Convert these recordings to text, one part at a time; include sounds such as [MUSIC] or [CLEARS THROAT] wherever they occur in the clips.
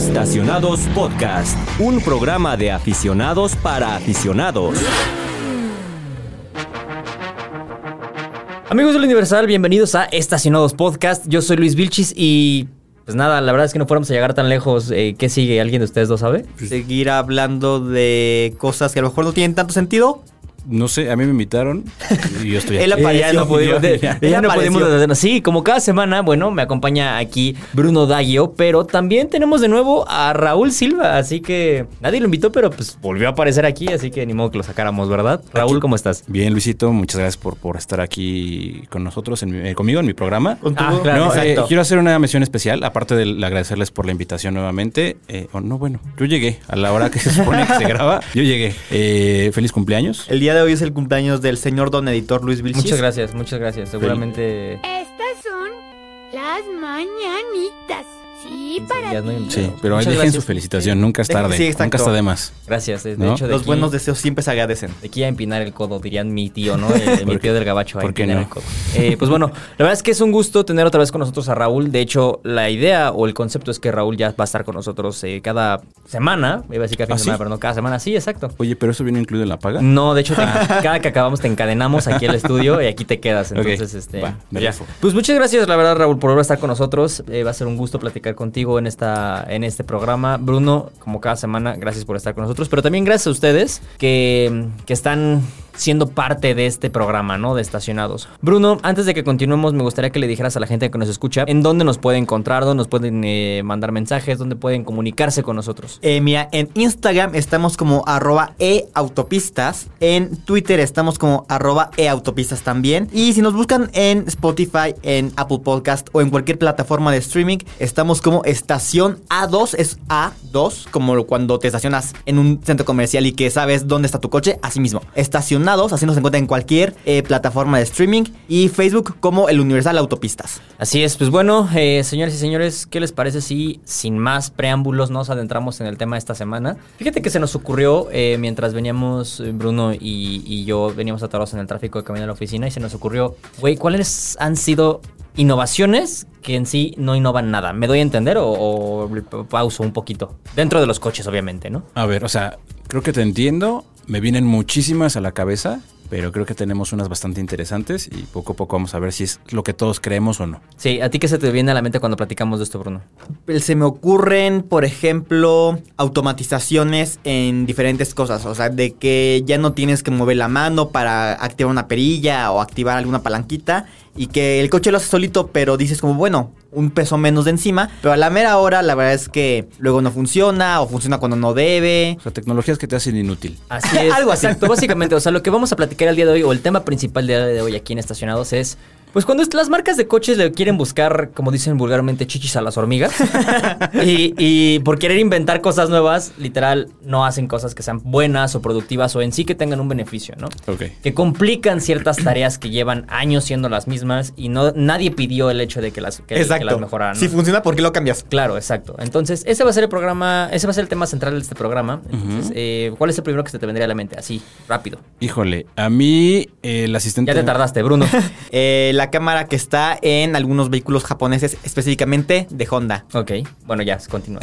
Estacionados Podcast, un programa de aficionados para aficionados. Amigos del Universal, bienvenidos a Estacionados Podcast. Yo soy Luis Vilchis y pues nada, la verdad es que no fuéramos a llegar tan lejos. Eh, ¿Qué sigue? ¿Alguien de ustedes lo sabe? Seguir hablando de cosas que a lo mejor no tienen tanto sentido. No sé, a mí me invitaron y yo estoy [LAUGHS] Él aquí. apareció. Eh, ya no pudimos, Él ya no apareció. pudimos. Sí, como cada semana, bueno, me acompaña aquí Bruno Daggio, pero también tenemos de nuevo a Raúl Silva, así que nadie lo invitó, pero pues volvió a aparecer aquí, así que ni modo que lo sacáramos, ¿verdad? Raúl, ¿cómo estás? Bien, Luisito, muchas gracias por, por estar aquí con nosotros, en mi- eh, conmigo en mi programa. Con tu- Ah, claro, No, eh, quiero hacer una mención especial, aparte de agradecerles por la invitación nuevamente. Eh, oh, no, bueno, yo llegué a la hora que se supone que se [LAUGHS] graba. Yo llegué. Eh, feliz cumpleaños. El día de hoy es el cumpleaños del señor don editor Luis Vilchis. Muchas gracias, muchas gracias. Seguramente... Estas son las mañanitas. Sí, para hay- ti. Sí, pero Muchas dejen gracias. su felicitación, nunca es tarde. sí, exacto. nunca está de más. Gracias, de ¿No? hecho, de Los aquí- buenos deseos siempre se agradecen. De aquí a empinar el codo, dirían mi tío, ¿no? [LAUGHS] Eh, mi ¿Por tío del gabacho. a por qué no? el codo. Eh, pues bueno, la verdad es que es un gusto tener otra vez con nosotros a Raúl. De hecho, la idea o el concepto es que Raúl ya va a estar con nosotros eh, cada semana. Iba a decir cada fin ¿Ah, de semana, sí? pero no cada semana. Sí, exacto. Oye, pero eso viene incluido en la paga. No, de hecho, te- [LAUGHS] cada que acabamos te encadenamos aquí al estudio y aquí te quedas. Entonces, este. va, ya. Pues muchas gracias, la verdad, Raúl, por volver a estar con nosotros. Eh, va a ser un gusto platicar contigo en esta, en este programa. Bruno, como cada semana, gracias por estar con nosotros. Pero también gracias a ustedes que, que están siendo parte de este programa, ¿no? De Estacionados. Bruno, antes de que continuemos, me gustaría que le dijeras a la gente que nos escucha en dónde nos pueden encontrar, dónde nos pueden eh, mandar mensajes, dónde pueden comunicarse con nosotros. Eh, mira, en Instagram estamos como arroba eautopistas. En Twitter estamos como arroba eautopistas también. Y si nos buscan en Spotify, en Apple Podcast o en cualquier plataforma de streaming, estamos como estación A2, es A2, como cuando te estacionas en un centro comercial y que sabes dónde está tu coche, así mismo. Así nos encuentra en cualquier eh, plataforma de streaming. Y Facebook como el Universal Autopistas. Así es, pues bueno, eh, señores y señores, ¿qué les parece si sin más preámbulos nos adentramos en el tema de esta semana? Fíjate que se nos ocurrió eh, mientras veníamos eh, Bruno y, y yo veníamos atorados en el tráfico de camino a la oficina y se nos ocurrió, güey, ¿cuáles han sido innovaciones que en sí no innovan nada? ¿Me doy a entender o, o pauso un poquito? Dentro de los coches, obviamente, ¿no? A ver, o sea, creo que te entiendo. Me vienen muchísimas a la cabeza, pero creo que tenemos unas bastante interesantes y poco a poco vamos a ver si es lo que todos creemos o no. Sí, ¿a ti qué se te viene a la mente cuando platicamos de esto, Bruno? Se me ocurren, por ejemplo, automatizaciones en diferentes cosas. O sea, de que ya no tienes que mover la mano para activar una perilla o activar alguna palanquita. Y que el coche lo hace solito, pero dices como, bueno, un peso menos de encima. Pero a la mera hora, la verdad es que luego no funciona o funciona cuando no debe. O sea, tecnologías que te hacen inútil. Así es. [LAUGHS] Algo así. Exacto, básicamente. O sea, lo que vamos a platicar el día de hoy, o el tema principal del día de hoy aquí en Estacionados es. Pues cuando las marcas de coches le quieren buscar, como dicen vulgarmente, chichis a las hormigas. [LAUGHS] y, y por querer inventar cosas nuevas, literal, no hacen cosas que sean buenas o productivas o en sí que tengan un beneficio, ¿no? Ok. Que complican ciertas tareas que llevan años siendo las mismas y no nadie pidió el hecho de que las, que, que Exacto. las mejoraran. ¿no? Si funciona, ¿por qué lo cambias? Claro, exacto. Entonces, ese va a ser el programa, ese va a ser el tema central de este programa. Entonces, eh, ¿cuál es el primero que se te vendría a la mente? Así, rápido. Híjole, a mí eh, el asistente... Ya te tardaste, Bruno. [LAUGHS] Eh, la cámara que está en algunos vehículos japoneses, específicamente de Honda. ok, bueno, ya, continúa.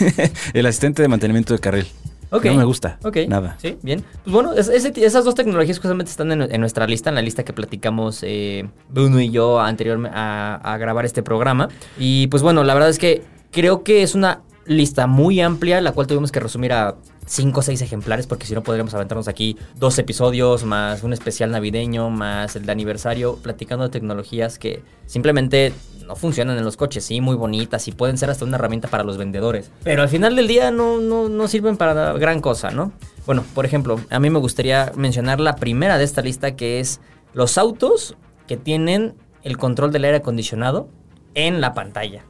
[LAUGHS] el asistente de mantenimiento de carril. Ok. No me gusta. Ok. Nada. Sí, bien. Pues bueno, es- esas dos tecnologías justamente están en, en nuestra lista, en la lista que platicamos eh, Bruno y yo anteriormente a, a grabar este programa. Y pues bueno, la verdad es que creo que es una lista muy amplia, la cual tuvimos que resumir a cinco o seis ejemplares, porque si no podríamos aventarnos aquí dos episodios, más un especial navideño, más el de aniversario, platicando de tecnologías que simplemente no funcionan en los coches, sí, muy bonitas y pueden ser hasta una herramienta para los vendedores. Pero al final del día no, no, no sirven para gran cosa, ¿no? Bueno, por ejemplo, a mí me gustaría mencionar la primera de esta lista que es los autos que tienen el control del aire acondicionado en la pantalla.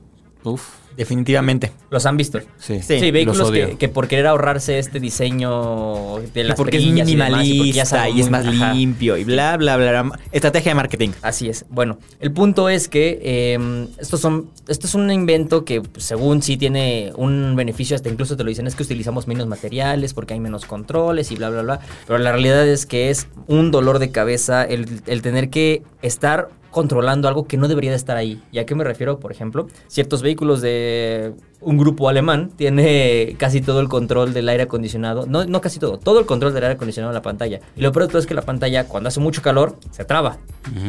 Uf. Definitivamente. ¿Los han visto? Sí. Sí, Sí, vehículos que, que por querer ahorrarse este diseño de las porque es perillas y demás, y porque ya minimalista y es más ajá. limpio y bla, bla, bla, bla. Estrategia de marketing. Así es. Bueno, el punto es que eh, estos son, esto es un invento que pues, según sí tiene un beneficio, hasta incluso te lo dicen, es que utilizamos menos materiales porque hay menos controles y bla, bla, bla. Pero la realidad es que es un dolor de cabeza el, el tener que estar controlando algo que no debería de estar ahí. ¿Y a qué me refiero? Por ejemplo, ciertos vehículos de un grupo alemán tiene casi todo el control del aire acondicionado. No, no casi todo, todo el control del aire acondicionado en la pantalla. Y lo peor de todo es que la pantalla, cuando hace mucho calor, se traba.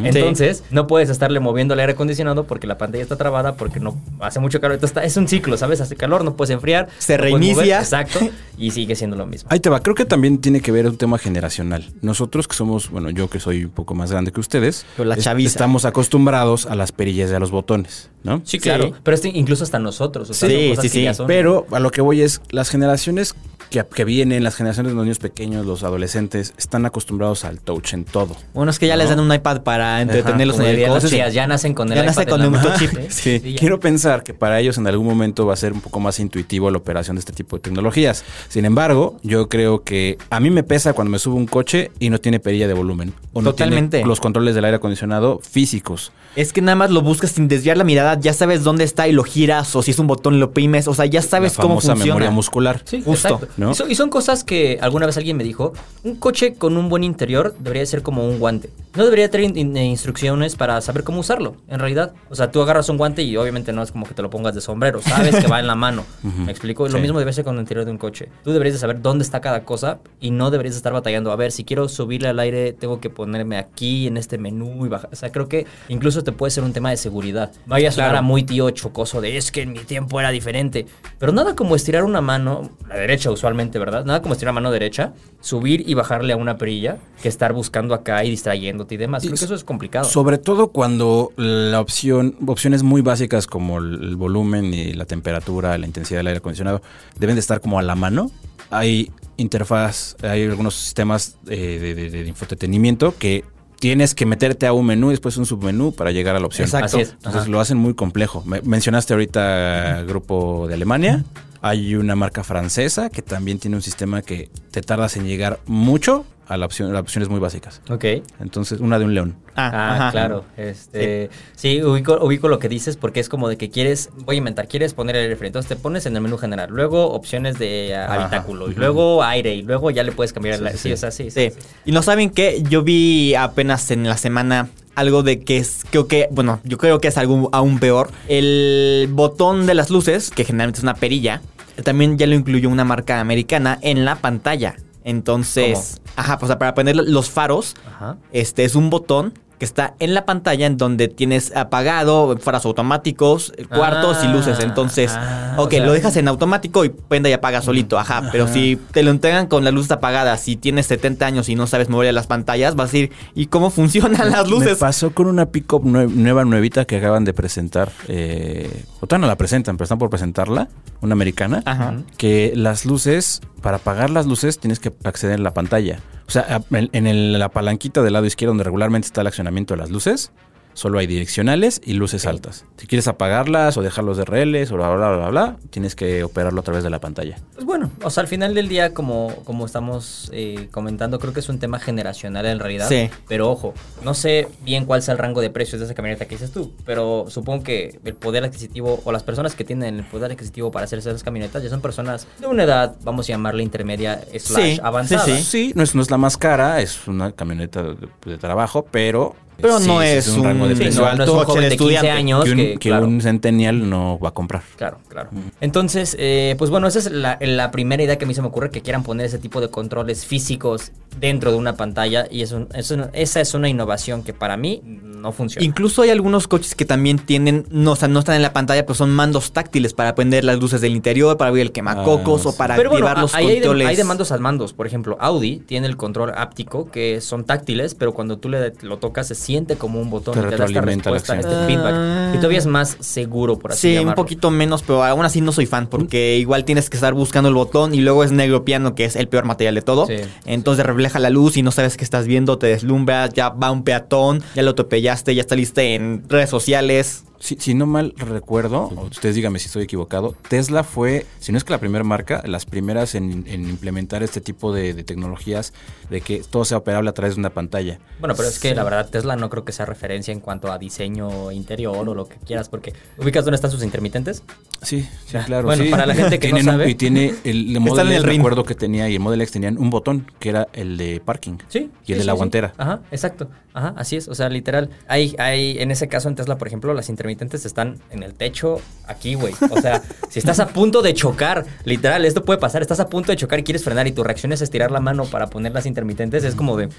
Entonces, no puedes estarle moviendo el aire acondicionado porque la pantalla está trabada porque no hace mucho calor. Entonces, está- es un ciclo, ¿sabes? Hace calor, no puedes enfriar. Se no reinicia. mover, exacto. [LAUGHS] Y sigue siendo lo mismo. Ahí te va, creo que también tiene que ver un tema generacional. Nosotros que somos, bueno, yo que soy un poco más grande que ustedes, Pero la es- chaviza. estamos acostumbrados a las perillas y a los botones, ¿no? Sí, claro. Pero este, incluso hasta nosotros. O sea, Sí, cosas sí, sí. son- Pero a lo que voy es, las generaciones que, que vienen, las generaciones de los niños pequeños, los adolescentes, están acostumbrados al touch en todo. Bueno, es que ya les dan un iPad para entretenerlos en el coche. tías, ya nacen con el Ya iPad nace con mano. microchip. [LAUGHS] Sí, Sí, sí, quiero pensar que para ellos en algún momento va a ser un poco más intuitivo la operación de este tipo de tecnologías. Sin embargo, yo creo que a mí me pesa cuando me subo un coche y no tiene perilla de volumen. O no Totalmente. tiene los controles del aire acondicionado físicos. Es que nada más lo buscas sin desviar la mirada, ya sabes dónde está y lo giras, o si es un botón lo oprimes, o sea, ya sabes la cómo famosa funciona. memoria muscular. Sí, Justo. ¿no? Y, son, y son cosas que alguna vez alguien me dijo, un coche con un buen interior debería ser como un guante. No debería tener in- in- instrucciones para saber cómo usarlo, en realidad. O sea, tú agarras un guante y obviamente no es como que te lo pongas de sombrero, sabes que va en la mano. [LAUGHS] ¿Me explico? Lo mismo debe ser con el interior de un coche. Tú deberías de saber dónde está cada cosa y no deberías de estar batallando. A ver, si quiero subirle al aire, tengo que ponerme aquí en este menú y bajar. O sea, creo que incluso te puede ser un tema de seguridad. Vaya a sonar Claro. a muy tío chocoso de es que en mi tiempo era diferente. Pero nada como estirar una mano, la derecha usualmente, ¿verdad? Nada como estirar la mano derecha, subir y bajarle a una perilla, que estar buscando acá y distrayéndote y demás. Creo que eso es complicado. Sobre todo cuando la opción, opciones muy básicas como el, el volumen y la temperatura, la intensidad del aire acondicionado, deben de estar como a la mano. Hay interfaz, hay algunos sistemas eh, de, de- de infoentretenimiento que tienes que meterte a un menú y después un submenú para llegar a la opción. Exacto. Así es. Entonces Ajá. lo hacen muy complejo. Me- mencionaste ahorita grupo de Alemania. Hay una marca francesa que también tiene un sistema que te tardas en llegar mucho a la opción, las opciones muy básicas. Ok. Entonces, una de un león. Ah, ajá. claro. Este, sí, ubico, ubico lo que dices porque es como de que quieres, voy a inventar, quieres poner el refri. Entonces te pones en el menú general, luego opciones de ah, Ajá. habitáculo, y luego aire, y luego ya le puedes cambiar el Sí, aire. sí, Sí, sí. o sea, sí, sí. Sí. Y no saben qué, yo vi apenas en la semana algo de que es, creo que, bueno, yo creo que es algo aún peor. El botón de las luces, que generalmente es una perilla, también ya lo incluyó una marca americana en la pantalla. Entonces, ajá, pues para poner los faros, Ajá. este es un botón que está en la pantalla en donde tienes apagado, faros automáticos, eh, cuartos y luces. Ah, Entonces, ah, ok, o sea- lo dejas en automático y prende y apaga solito, ajá. Pero si te lo entregan con las luces apagadas, si tienes 70 años y no sabes mover las pantallas, vas a decir, ¿y cómo funcionan las Me luces? pasó con una pick-up nue- nueva, nuevita que acaban de presentar. Eh, o todavía no la presentan, pero están por presentarla. Una americana. Ajá. Que las luces, para apagar las luces, tienes que acceder a la pantalla. O sea, en, en el- la palanquita del lado izquierdo, donde regularmente está el accionamiento de las luces, solo hay direccionales y luces altas. Si quieres apagarlas o dejarlos de RLs o bla, bla, bla, bla, tienes que operarlo a través de la pantalla. Pues bueno, o sea, al final del día, como, como estamos eh, comentando, creo que es un tema generacional en realidad. Sí. Pero ojo, no sé bien cuál sea el rango de precios de esa camioneta que dices tú, pero supongo que el poder adquisitivo o las personas que tienen el poder adquisitivo para hacerse esas camionetas ya son personas de una edad, vamos a llamarla intermedia slash Sí, avanzada. sí, Sí, no es, no es la más cara, es una camioneta de, de trabajo, pero... Pero sí, no es un- rango de Sí, no, alto no es un coche joven de de 15 estudiante. años que un, que, que claro. un centennial no va a comprar. Claro, claro. Entonces, eh, pues bueno, esa es la, la primera idea que a mí se me ocurre, que quieran poner ese tipo de controles físicos dentro de una pantalla y eso, eso- esa es una innovación que para mí no funciona. Incluso hay algunos coches que también tienen, no, o sea, no están en la pantalla, pero son mandos táctiles para prender las luces del interior, para abrir el quemacocos Ah, o para Pero bueno, activar los hay de, controles. hay de mandos a mandos. Por ejemplo, Audi tiene el control áptico que son táctiles, pero cuando tú le, lo tocas se siente como un botón Te y te da esta respuesta, este feedback. Ah. Y todavía es más seguro, por así Sí, llamarlo. un poquito menos, pero aún así no soy fan porque igual tienes que estar buscando el botón y luego es negro piano, que es el peor material de todo. Sí. Entonces refleja la luz y no sabes qué estás viendo, te deslumbras, ya va un peatón, ya lo atropellaste, ya saliste en redes sociales. Si, si no mal recuerdo, ustedes díganme si estoy equivocado, Tesla fue, si no es que la primera marca, las primeras en, en implementar este tipo de, de tecnologías de que todo sea operable a través de una pantalla. Bueno, pero es que la verdad Tesla no creo que sea referencia en cuanto a diseño interior o lo que quieras, porque ubicas dónde están sus intermitentes. Sí, sí, claro. Bueno, sí. para la gente que no un- sabe. y tiene el, el Model en el recuerdo que tenía y el Model X tenían un botón que era el de parking. Sí. Y sí, el de la guantera. Ajá, exacto. Ajá, así es. O sea, literal. Hay, hay, en ese caso en Tesla, por ejemplo, las intermitentes intermitentes están en el techo, aquí, güey. O sea, si estás a punto de chocar, literal, esto puede pasar, estás a punto de chocar y quieres frenar y tu reacción es estirar la mano para poner las intermitentes, es como de,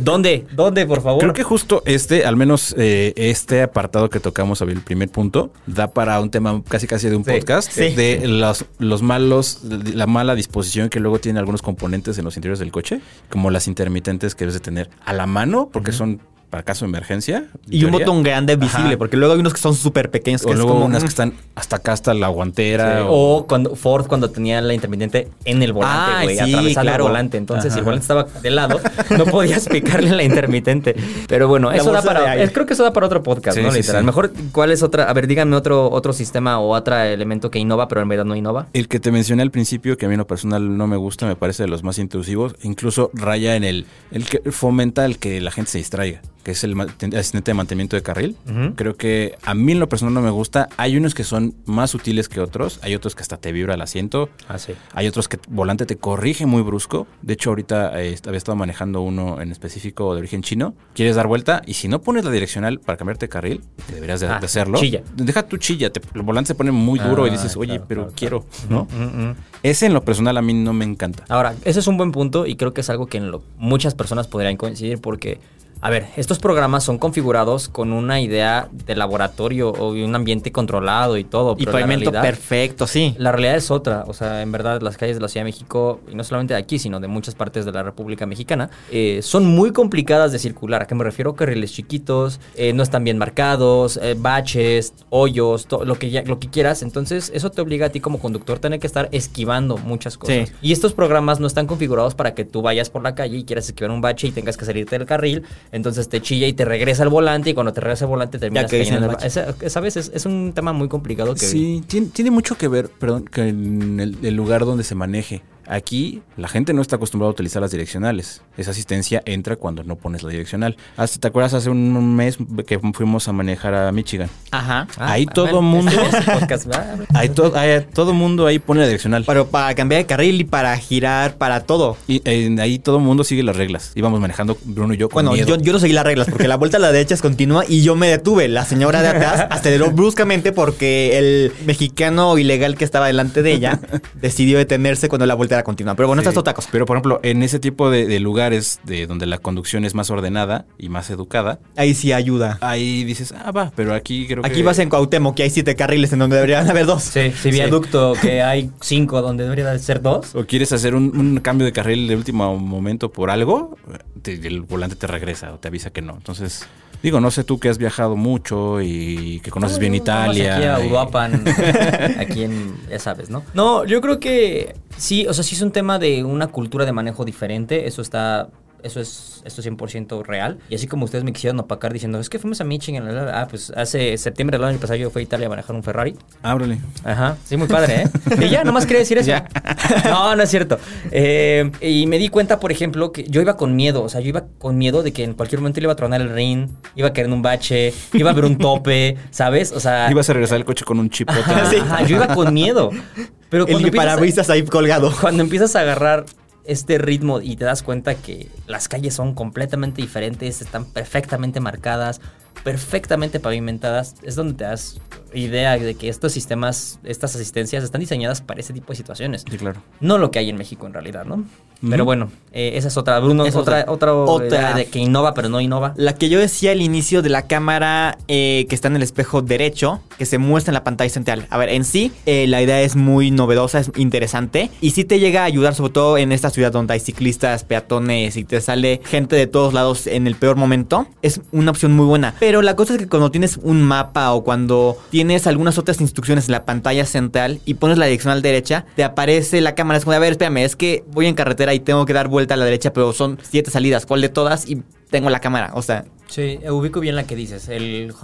¿dónde? ¿Dónde, por favor? Creo que justo este, al menos eh, este apartado que tocamos, el primer punto, da para un tema casi casi de un Sí, podcast sí. de los, los malos, la mala disposición que luego tienen algunos componentes en los interiores del coche, como las intermitentes que debes de tener a la mano, porque son para caso de emergencia. en Y un botón grande visible, Ajá. porque luego hay unos que son súper pequeños, que O es luego como unas que están hasta acá, hasta la guantera. Sí, o- O cuando Ford cuando tenía la intermitente en el volante, Ah, güey, sí, atravesando claro. el volante. Entonces, si el Ajá. volante estaba de lado, no podías picarle la intermitente. Pero bueno, La eso da para. Creo que eso da para otro podcast, Sí, ¿no? Literal. Mejor, ¿cuál es otra? A ver, díganme otro, otro sistema o otro elemento que innova, pero en verdad no innova. El que te mencioné al principio, que a mí en lo personal no me gusta, me parece de los más intrusivos, incluso raya en el, el que fomenta el que la gente se distraiga, que es el asistente de mantenimiento de carril. Creo que a mí en lo personal no me gusta. Hay unos que son más útiles que otros, hay otros que hasta te vibra el asiento, Ah, sí. hay otros que volante te corrige muy brusco. De hecho, ahorita eh, había estado manejando uno en específico de origen chino. Quieres dar vuelta y si no pones la direccional para cambiarte de carril, que deberías de, Ah, de hacerlo. chilla. Deja tu chilla, te- el volante se pone muy duro y Ah, dices, oye, claro, pero claro, quiero, claro. ¿no? Ese en lo personal a mí no me encanta. Ahora, ese es un buen punto y creo que es algo que en lo- muchas personas podrían coincidir porque, a ver, estos programas son configurados con una idea de laboratorio o de un ambiente controlado y todo. Y pero pavimento realidad- perfecto, sí. La realidad es otra, o sea, en verdad las calles de la Ciudad de México, y no solamente de aquí, sino de muchas partes de la República Mexicana, eh, son muy complicadas de circular. ¿A qué me refiero? Carriles chiquitos, eh, no están bien marcados, eh, baches, hoyos, lo, que ya- lo que quieras. Entonces, eso te obliga a ti como conductor a tener que estar esquivando muchas cosas. Sí. Y estos programas no están configurados para que tú vayas por la calle y quieras esquivar un bache y tengas que salirte del carril, entonces te chilla y te regresa al volante y cuando te regresa al volante terminas en en el el ba- Esa- ¿Sabes? Es, es un tema muy complicado que... Sí, tiene, tiene mucho que ver, perdón, que en el, el lugar donde se maneje. Aquí la gente no está acostumbrada a utilizar las direccionales. Esa asistencia entra cuando no pones la direccional. Hasta, ¿Te acuerdas hace un mes que fuimos a manejar a Michigan? Ajá. Ahí Ah, todo bueno, mundo-. [LAUGHS] Ahí, to- ahí todo mundo ahí pone la direccional. Pero para cambiar de carril y para girar, para todo. Y eh, ahí todo mundo sigue las reglas. Íbamos manejando Bruno y yo con Bueno, miedo. yo, yo no seguí las reglas porque la vuelta a la derecha es continua y yo me detuve. La señora de atrás aceleró bruscamente porque el mexicano ilegal que estaba delante de ella [LAUGHS] decidió detenerse cuando la vuelta era continua. Pero bueno, esta Sí. es otra cosa. Pero por ejemplo, en ese tipo de, de lugares de donde la conducción es más ordenada y más educada, Ahí sí ayuda. ahí dices, ah, va, pero aquí creo que... Aquí vas en Cuauhtémoc, que hay siete carriles en donde deberían haber dos. Sí, sí, viaducto [LAUGHS] que hay cinco donde debería de ser dos. O quieres hacer un, un cambio de carril de último momento por algo, te- el volante te regresa o te avisa que no. Entonces, digo, no sé tú que has viajado mucho y que conoces bien Vamos Italia. Aquí a Uruapan, [LAUGHS] aquí en, ya sabes, ¿no? No, yo creo que sí, o sea, sí es un tema de una cultura de manejo diferente, eso está... Eso es, esto es 100% real. Y así como ustedes me quisieron opacar diciendo, es que fuimos a Michigan. la, la, la". Ah, pues hace septiembre del año pasado yo fui a Italia a manejar un Ferrari. Ábrele. Ajá, sí, muy padre, ¿eh? Y ya, nomás quería decir eso. Ya. [LAUGHS] No, no es cierto. Eh, y me di cuenta, por ejemplo, que yo iba con miedo. O sea, yo iba con miedo de que en cualquier momento le iba a tronar el ring, iba a caer en un bache, iba a haber un tope, ¿sabes? O sea. Ibas a regresar el coche con un chipote. Ajá, Sí. ajá, yo iba con miedo. Pero cuando El parabrisas ahí colgado. cuando empiezas a agarrar este ritmo y te das cuenta que las calles son completamente diferentes, están perfectamente marcadas, perfectamente pavimentadas, es donde te das idea de que estos sistemas, estas asistencias están diseñadas para ese tipo de situaciones. Sí, claro. No lo que hay en México en realidad, ¿no? Pero bueno, eh, esa es otra. Bruno, Es otra, otra. otra, Otra. de que innova pero no innova. La que yo decía al inicio de la cámara eh, que está en el espejo derecho, que se muestra en la pantalla central. A ver, en sí, eh, la idea es muy novedosa, es interesante. Y sí te llega a ayudar, sobre todo en esta ciudad donde hay ciclistas, peatones y te sale gente de todos lados en el peor momento. Es una opción muy buena. Pero la cosa es que cuando tienes un mapa o cuando tienes algunas otras instrucciones en la pantalla central y pones la direccional derecha, te aparece la cámara. Es como, a ver, espérame, es que voy en carretera y tengo que dar vuelta a la derecha, pero son siete salidas. ¿Cuál de todas? Y tengo la cámara. O sea, Sí, ubico bien la que dices. El,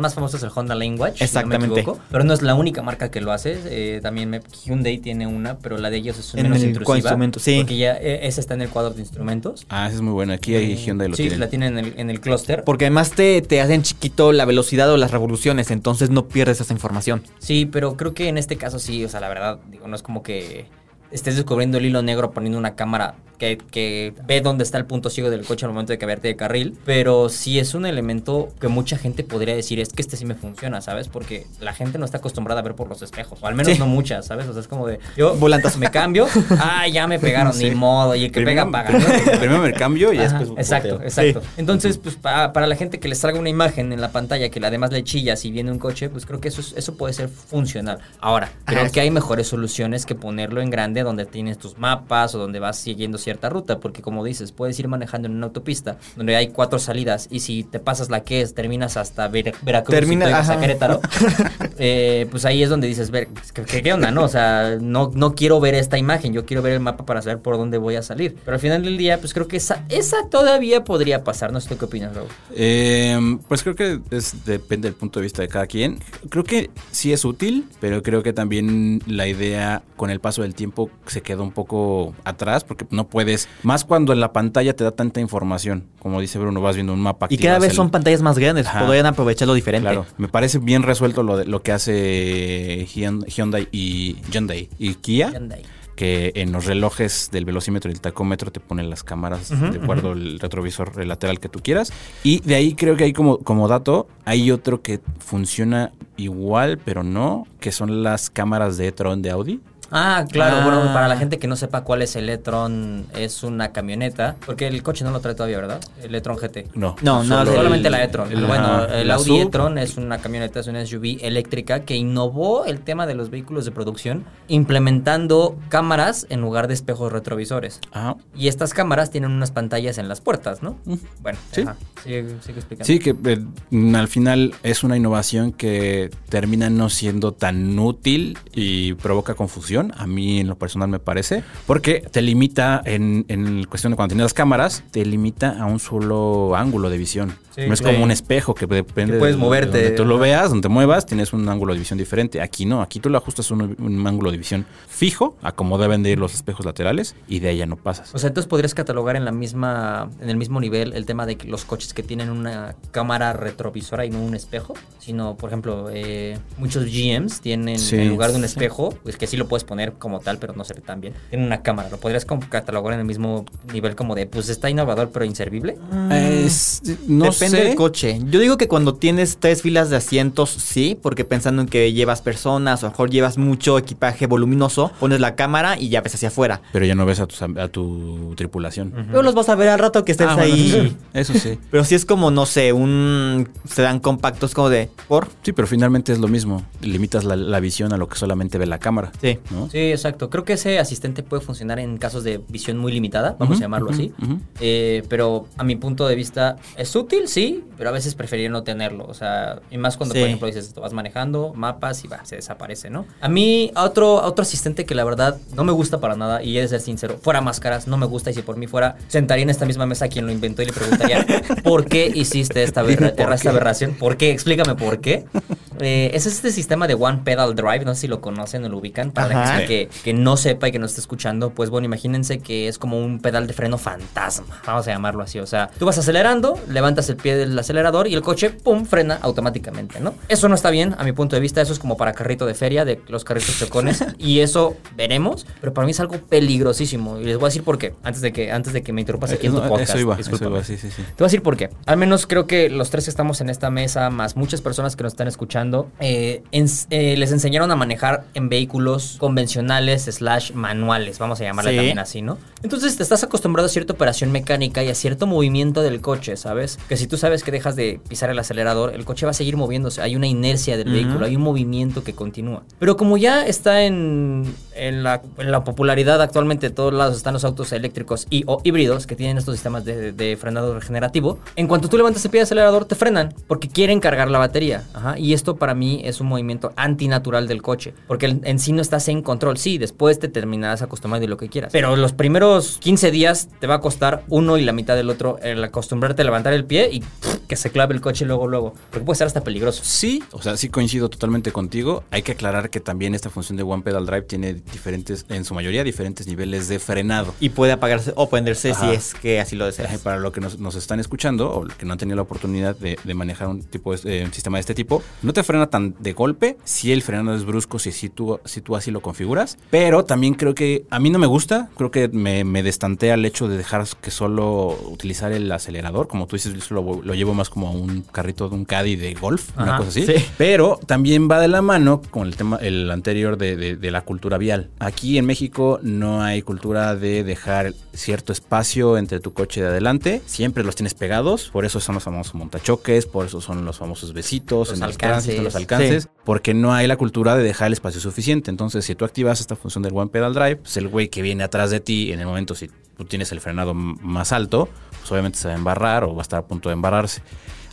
más famoso es el Honda Language. si no me Exactamente. equivoco. pero no es la única marca que lo hace. eh, también me- Hyundai tiene una, pero la de ellos es En menos el intrusiva. instrumento, sí. Porque ya eh, esa está en el cuadro de instrumentos. Ah, ese es muy bueno. Aquí hay Hyundai lo sí, tienen. la tienen en el, en el clúster. Porque además te, te hacen chiquito la velocidad o las revoluciones, entonces no pierdes esa información. Sí, pero creo que en este caso sí, o sea, la verdad, digo, no es como que estés descubriendo el hilo negro poniendo una cámara que, que ve dónde está el punto ciego del coche al momento de cambiarte de carril, pero sí es un elemento que mucha gente podría decir, es que este sí me funciona, ¿sabes? Porque la gente no está acostumbrada a ver por los espejos, o al menos Sí. no muchas, ¿sabes? O sea, es como de, yo Volantazo. me cambio, ah, ya me [LAUGHS] pegaron, ni modo, y el que pega paga. ¿no? primero me cambio y Ajá, después. exacto, volteo. exacto. Entonces, pues pa- para la gente que le salga una imagen en la pantalla que además le chilla si viene un coche, pues creo que eso, es- eso puede ser funcional. Ahora, creo Ajá. que hay mejores soluciones que ponerlo en grande donde tienes tus mapas o donde vas siguiendo cierta ruta, porque como dices, puedes ir manejando en una autopista donde hay cuatro salidas y si te pasas la que es, terminas hasta Ver- Veracruz Termina- y te llegas a ajá. Querétaro, [LAUGHS] eh, pues ahí es donde dices, ver, ¿qué, qué- qué onda, no? O sea, no, no quiero ver esta imagen, yo quiero ver el mapa para saber por dónde voy a salir. Pero al final del día, pues creo que esa, esa todavía podría pasar. No sé tú qué opinas, Raúl. Eh, pues creo que es, depende del punto de vista de cada quien. Creo que sí es útil, pero creo que también la idea con el paso del tiempo se queda un poco atrás porque no puedes, más cuando en la pantalla te da tanta información, como dice Bruno, vas viendo un mapa. Y cada vez el- son pantallas más grandes, Ajá. podrían aprovecharlo diferente. Claro, me parece bien resuelto lo, de, lo que hace Hyun- Hyundai y Hyundai y Kia. Hyundai. Que en los relojes del velocímetro y el tacómetro te ponen las cámaras de acuerdo al retrovisor lateral que tú quieras. Y de ahí creo que hay como, como dato, hay otro que funciona igual, pero no, que son las cámaras de e-tron de Audi. Ah, claro. Ah. Bueno, para la gente que no sepa cuál es el e-tron, es una camioneta. Porque el coche no lo trae todavía, ¿verdad? El e-tron GT. No, No, no, solo Solamente el- la e-tron. el- bueno, el Audi e-tron es una camioneta, es una SUV eléctrica que innovó el tema de los vehículos de producción implementando cámaras en lugar de espejos retrovisores. Ajá. Y estas cámaras tienen unas pantallas en las puertas, ¿no? Bueno, Sí. ajá. Sigue, sigue explicando. Sí, que eh, mm, al final es una innovación que termina no siendo tan útil y provoca confusión. A mí en lo personal me parece. Porque te limita en, en cuestión de cuando tienes las cámaras, te limita a un solo ángulo de visión. Sí, no es claro. como un espejo que depende Que puedes de moverte. donde tú lo veas, donde te muevas, tienes un ángulo de visión diferente. Aquí no, aquí tú lo ajustas a un, un ángulo de visión fijo, a como deben de ir los espejos laterales, y de ahí ya no pasas. O sea, entonces podrías catalogar en la misma, en el mismo nivel el tema de los coches que tienen una cámara retrovisora y no un espejo, sino, por ejemplo, eh, muchos GMs tienen Sí, en lugar de un sí. espejo, pues que sí lo puedes poner como tal, pero no se ve tan bien. Tienen una cámara, lo podrías catalogar en el mismo nivel como de, pues está innovador pero inservible. Es- no Depende sé. del coche. Yo digo que cuando tienes tres filas de asientos, sí, porque pensando en que llevas personas o a lo mejor llevas mucho equipaje voluminoso, pones la cámara y ya ves hacia afuera. Pero ya no ves a, am- a tu tripulación. Pero los vas a ver al rato que estés Ah, bueno, ahí. eso sí, Eso sí. [LAUGHS] Pero si es como, no sé, un sedán compacto, es como de, ¿por? Sí, pero finalmente es lo mismo. Limitas la, la visión a lo que solamente ve la cámara. Sí. ¿no? Sí, exacto. Creo que ese asistente puede funcionar en casos de visión muy limitada, vamos a llamarlo así. Eh, pero a mi punto de vista es útil, sí, pero a veces preferiría no tenerlo. O sea, y más cuando, Sí. por ejemplo, dices, tú vas manejando mapas y va, se desaparece, ¿no? A mí, a otro, otro asistente que la verdad no me gusta para nada, y he de ser sincero, fuera máscaras, no me gusta. Y si por mí fuera, sentaría en esta misma mesa a quien lo inventó y le preguntaría, [LAUGHS] ¿por qué hiciste esta, ¿Por esta qué? aberración? ¿Por qué? Explícame por qué. [LAUGHS] Eh, es este sistema de One Pedal Drive, no sé si lo conocen o lo ubican, para la Ajá. gente que, que no sepa y que no esté escuchando, pues bueno, imagínense que es como un pedal de freno fantasma, vamos a llamarlo así. O sea, tú vas acelerando, levantas el pie del acelerador y el coche, pum, frena automáticamente, ¿no? Eso no está bien, a mi punto de vista, eso es como para carrito de feria, de los carritos chocones, [LAUGHS] y eso veremos, pero para mí es algo peligrosísimo. Y les voy a decir por qué, antes de que, antes de que me interrumpas aquí en tu Eh, no, podcast. Eso iba, eso iba, sí, sí, sí. Te voy a decir por qué. Al menos creo que los tres que estamos en esta mesa, más muchas personas que nos están escuchando, eh, eh, les enseñaron a manejar en vehículos convencionales slash manuales, vamos a llamarle también así, ¿no? Entonces te estás acostumbrado a cierta operación mecánica y a cierto movimiento del coche, ¿sabes? Que si tú sabes que dejas de pisar el acelerador, el coche va a seguir moviéndose. Hay una inercia del vehículo, hay un movimiento que continúa. Pero como ya está en, en la, en la popularidad actualmente de todos lados están los autos eléctricos y o híbridos que tienen estos sistemas de, de frenado regenerativo, en cuanto tú levantas el pie del acelerador te frenan porque quieren cargar la batería. Ajá, Y esto para mí es un movimiento antinatural del coche, porque en sí no estás en control. Sí, después te terminarás acostumbrando y lo que quieras. Pero los primeros 15 días te va a costar uno y la mitad del otro el acostumbrarte a levantar el pie y pff, que se clave el coche luego, luego. Porque puede ser hasta peligroso. Sí, o sea, sí coincido totalmente contigo. Hay que aclarar que también esta función de One Pedal Drive tiene diferentes, en su mayoría, diferentes niveles de frenado. Y puede apagarse o prenderse Ajá. si es que así lo deseas. Para los que nos, nos están escuchando o que no han tenido la oportunidad de, de manejar un tipo de, eh, un sistema de este tipo, no te frena tan de golpe. Si el frenado es brusco, si, si, tú, si tú así lo configuras. Pero también creo que a mí no me gusta. Creo que me, me destantea el hecho de dejar que solo utilizar el acelerador. Como tú dices, yo lo, lo llevo más como a un carrito de un caddy de golf, una cosa así. sí. Pero también va de la mano con el tema, el anterior de, de- de la cultura vial. Aquí en México no hay cultura de dejar cierto espacio entre tu coche de adelante. Siempre los tienes pegados. Por eso son los famosos montachoques, por eso son los famosos besitos, Los en alcances. tránsitos, los alcances. Porque no hay la cultura de dejar el espacio suficiente. Entonces, si tú activas esta función del One Pedal Drive, pues el güey que viene atrás de ti, en el momento si tú tienes el frenado más alto, pues obviamente se va a embarrar o va a estar a punto de embarrarse.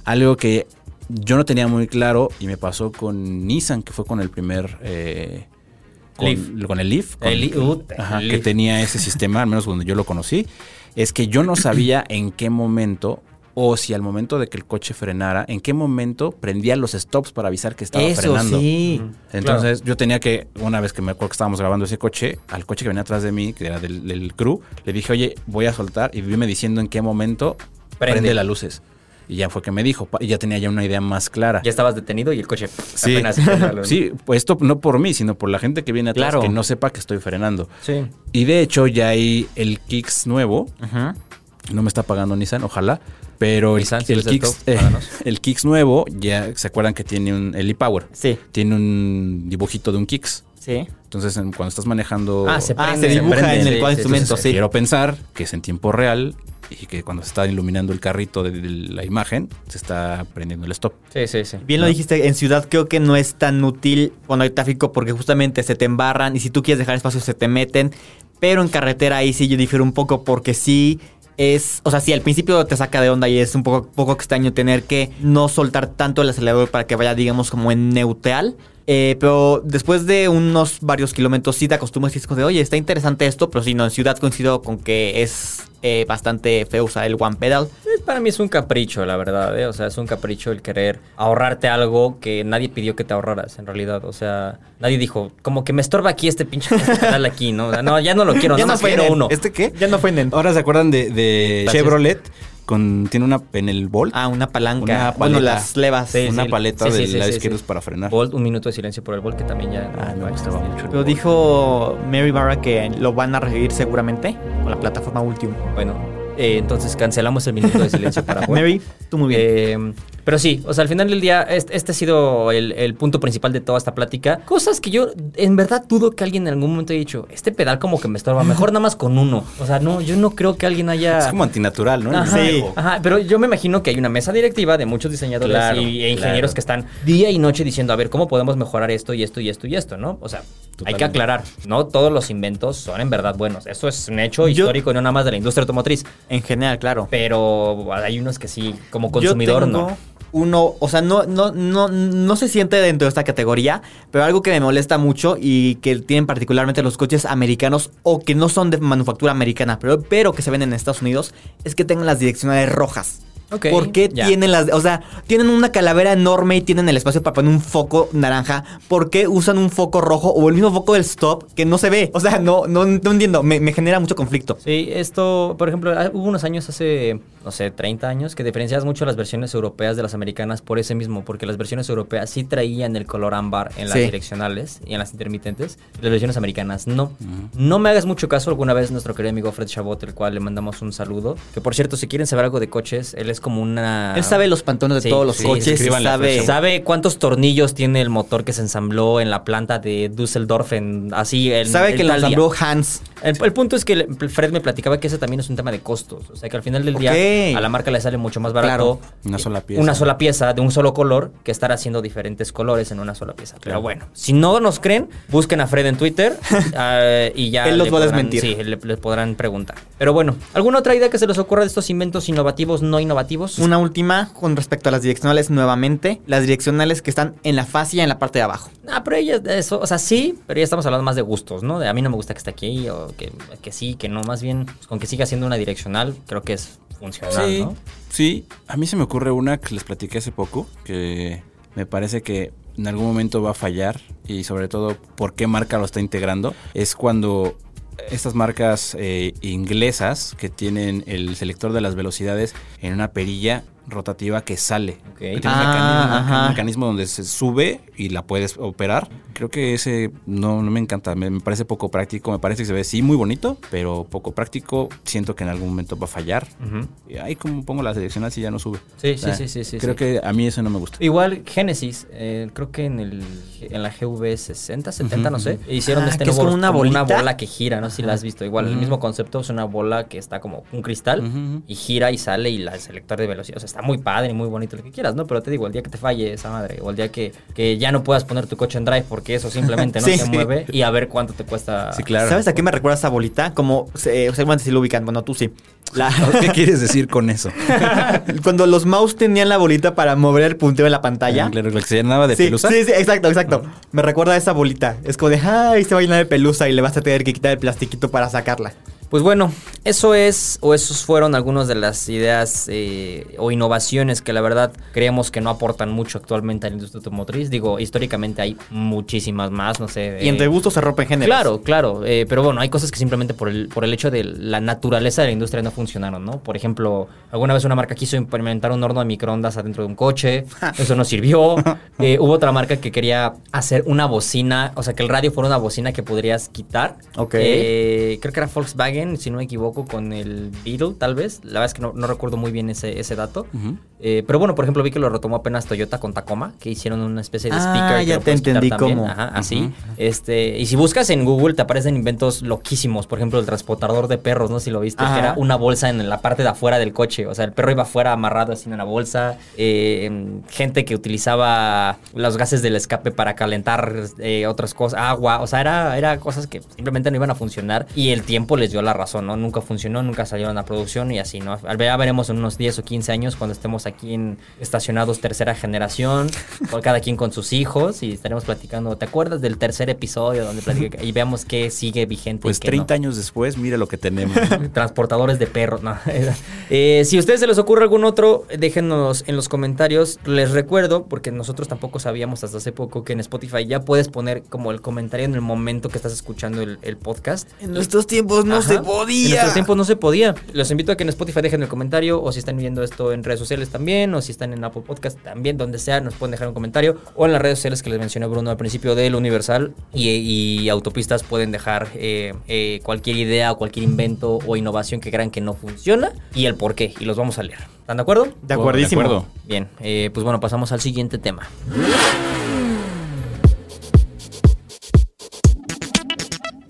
Algo que yo no tenía muy claro y me pasó con Nissan, que fue con el primer... eh, con, Leaf. con el Leaf. con- El Leaf, uh, ajá, el que Leaf. tenía ese sistema, al menos cuando yo lo conocí, es que yo no sabía [CLEARS THROAT] en qué momento o si al momento de que el coche frenara, en qué momento prendía los stops para avisar que estaba Eso frenando. sí. Entonces yo tenía que, una vez que me acuerdo que estábamos grabando ese coche, al coche que venía atrás de mí, que era del, del crew, le dije, oye, voy a soltar y vime diciendo en qué momento Prende. prende, las luces. Y ya fue que me dijo, y ya tenía ya una idea más clara. Ya estabas detenido y el coche Sí, apenas... [LAUGHS] sí, pues esto no por mí, sino por la gente que viene atrás Claro. que no sepa que estoy frenando. Sí. Y de hecho ya hay el Kicks nuevo, Ajá. no me está pagando Nissan, ojalá, pero el, el Kicks, eh, el Kicks nuevo, ya se acuerdan que tiene un, el e-Power, Sí, tiene un dibujito de un Kicks. sí. Entonces, en- cuando estás manejando. Ah, se Ah, prende. se dibuja prende, en el sí, cual sí, instrumento, Entonces, sí. Quiero pensar que es en tiempo real y que cuando se está iluminando el carrito de, de la imagen, se está prendiendo el stop. Sí, sí, sí. Bien lo dijiste, en ciudad creo que no es tan útil cuando hay tráfico porque justamente se te embarran y si tú quieres dejar espacio se te meten. Pero en carretera ahí sí yo difiero un poco porque sí es, o sea, sí al principio te saca de onda y es un poco, poco extraño tener que no soltar tanto el acelerador para que vaya, digamos, como en neutral. Eh, pero después de unos varios kilómetros sí te acostumbras y es como de, oye, está interesante esto, pero sí, no, en ciudad coincido con que es eh, bastante feo usar el one pedal. Para mí es un capricho, la verdad, ¿eh? O sea, es un capricho el querer ahorrarte algo que nadie pidió que te ahorraras, en realidad. O sea, nadie dijo, como que me estorba aquí este pinche pedal aquí, ¿no? O sea, no, ya no lo quiero, [LAUGHS] Ya nada más fue quiero en el- uno. ¿Este qué? Ya no fue en el- Ahora se acuerdan de. Chevrolet con tiene una en el Bolt, Ah, una palanca. Una bueno, paleta. las levas. Sí, una sí, paleta sí, del sí, lado sí, izquierdo sí. para frenar. Bolt, un minuto de silencio por el Bolt, que también ya... Ah, me gustaba mucho. el Pero Bolt. dijo Mary Barra que lo van a revivir seguramente con la plataforma Ultium. Bueno, eh, entonces cancelamos el minuto de silencio para [LAUGHS] Bolt. Mary, tú muy bien. Eh, pero sí, o sea, al final del día, este, este ha sido el, el punto principal de toda esta plática. Cosas que yo, en verdad, dudo que alguien en algún momento haya dicho, este pedal como que me estorba, mejor nada más con uno. O sea, no, yo no creo que alguien haya... Es como antinatural, ¿no? El Ajá, juego. ajá, pero yo me imagino que hay una mesa directiva de muchos diseñadores Claro, y, e ingenieros claro. que están día y noche diciendo, a ver, ¿cómo podemos mejorar esto y esto y esto y esto, no? O sea, hay que aclarar, no todos los inventos son en verdad buenos. Eso es un hecho Yo- histórico y no nada más de la industria automotriz. En general, claro. Pero hay unos que sí, como Yo consumidor, tengo no. Uno, o sea, no, no, no, no se siente dentro de esta categoría, pero algo que me molesta mucho y que tienen particularmente los coches americanos o que no son de manufactura americana, pero, pero que se ven en Estados Unidos, es que tengan las direccionales rojas. ¿Por qué ya. tienen las, o sea, tienen una calavera enorme y tienen el espacio para poner un foco naranja? ¿Por qué usan un foco rojo o el mismo foco del stop que no se ve? O sea, no, no, no entiendo, me, me genera mucho conflicto. Sí, esto, por ejemplo, ah, hubo unos años hace, no sé, 30 años, que diferencias mucho las versiones europeas de las americanas por ese mismo, porque las versiones europeas sí traían el color ámbar en las Sí. direccionales y en las intermitentes, y las versiones americanas no. No me hagas mucho caso, alguna vez nuestro querido amigo Fred Chabot, el cual le mandamos un saludo, que por cierto, si quieren saber algo de coches, él es como una... Él sabe los pantones de Sí, todos los sí, coches, sabe... ¿Sabe cuántos tornillos tiene el motor que se ensambló en la planta de Düsseldorf en así en Sabe que lo día? ensambló Hans. El, el punto es que Fred me platicaba que ese también es un tema de costos. O sea, que al final del día Ok. A la marca le sale mucho más barato Una sola pieza. una sola pieza de un solo color que estar haciendo diferentes colores en una sola pieza. Pero bueno, si no nos creen, busquen a Fred en Twitter [LAUGHS] ah, y ya. Él los va a desmentir. Sí, le, le podrán preguntar. Pero bueno, ¿alguna otra idea que se les ocurra de estos inventos innovativos, no innovativos? Una última con respecto a las direccionales nuevamente. Las direccionales que están en la fascia en la parte de abajo. Ah, pero ella, eso, o sea, sí, pero ya estamos hablando más de gustos, ¿no? De a mí no me gusta que esté aquí, o que, que sí, que no, más bien, pues, con que siga siendo una direccional, creo que es funcional, Sí, ¿no? sí. A mí se me ocurre una que les platiqué hace poco, que me parece que en algún momento va a fallar y sobre todo por qué marca lo está integrando es cuando estas marcas eh, inglesas que tienen el selector de las velocidades en una perilla rotativa que sale. Ok. Que tiene un, Ah, mecanismo, un mecanismo donde se sube y la puedes operar. Creo que ese no, no me encanta, me, me parece poco práctico, me parece que se ve sí muy bonito, pero poco práctico. Siento que en algún momento va a fallar. Ujú. Y ahí como pongo la direccional si ya no sube. Sí, O sea, sí, sí, sí, sí, Creo sí. que a mí eso no me gusta. Igual Genesis, eh, creo que en el en la GV 60, 70, no sé, hicieron Ah, este que es nuevo como una bolita. bola que gira, no sé si la has visto. Igual, el mismo concepto es una bola que está como un cristal y gira y sale y la el selector de velocidad. O sea, está muy padre y muy bonito lo que quieras, ¿no? Pero te digo, el día que te falle esa madre, o el día que, que ya no puedas poner tu coche en drive porque eso simplemente [LAUGHS] no Sí. se mueve y a ver cuánto te cuesta. Sí, claro. ¿Sabes a qué me recuerda esa bolita? Como, eh, seguramente si lo ubican, bueno, tú sí. La- [LAUGHS] ¿Qué quieres decir con eso? [LAUGHS] Cuando los mouse tenían la bolita para mover el punteo de la pantalla. Ah, Claro, lo que se llenaba de sí, pelusa. sí, sí, exacto, exacto. Me recuerda a esa bolita. Es como de, ay, se va a llenar de pelusa y le vas a tener que quitar el plastiquito para sacarla. Pues bueno, eso es, o esos fueron algunas de las ideas eh, o innovaciones que la verdad creemos que no aportan mucho actualmente a la industria automotriz. Digo, históricamente hay muchísimas más, no sé. Y entre eh, gustos se rompen géneros. Claro, claro, eh, pero bueno, hay cosas que simplemente por el, por el hecho de la naturaleza de la industria no funcionaron, ¿no? Por ejemplo, alguna vez una marca quiso implementar un horno de microondas adentro de un coche, eso no sirvió. [LAUGHS] Eh, hubo otra marca que quería hacer una bocina, o sea, que el radio fuera una bocina que podrías quitar. Ok. Eh, creo que era Volkswagen, si no me equivoco, con el Beetle, tal vez. La verdad es que no, no recuerdo muy bien ese, ese dato. Ujú. Eh, pero bueno, por ejemplo, vi que lo retomó apenas Toyota con Tacoma, que hicieron una especie de Ah, speaker. que ya lo te entendí cómo. Ajá, así. Este, y si buscas en Google te aparecen inventos loquísimos. Por ejemplo, el transportador de perros, no sé si lo viste, Ajá. que era una bolsa en la parte de afuera del coche. O sea, el perro iba afuera amarrado así en la bolsa. Eh, gente que utilizaba los gases del escape para calentar eh, otras cosas, agua. O sea, era, era cosas que simplemente no iban a funcionar. Y el tiempo les dio la razón, ¿no? Nunca funcionó, nunca salieron a producción y así, ¿no? Ya veremos en unos 10 o 15 años cuando estemos aquí en estacionados tercera generación, con cada quien con sus hijos y estaremos platicando. ¿Te acuerdas del tercer episodio donde platica- y veamos qué sigue vigente? Pues y qué 30 no? años después, mira lo que tenemos. [LAUGHS] Transportadores de perros, no. [LAUGHS] Eh, si a ustedes se les ocurre algún otro, déjenos en los comentarios. Les recuerdo, porque nosotros tampoco sabíamos hasta hace poco que en Spotify ya puedes poner como el comentario en el momento que estás escuchando el, el podcast. En nuestros tiempos no Ajá. se En podía. nuestros tiempos no se podía. Los invito a que en Spotify dejen el comentario, o si están viendo esto en redes sociales también, o si están en Apple Podcast también, donde sea, nos pueden dejar un comentario, o en las redes sociales que les mencionó Bruno al principio del Universal y, y autopistas pueden dejar eh, eh, cualquier idea o cualquier invento o innovación que crean que no funciona y el por qué, y los vamos a leer. ¿Están de acuerdo? De acuerdísimo. De acuerdo. Bien, eh, pues bueno, pasamos al siguiente tema.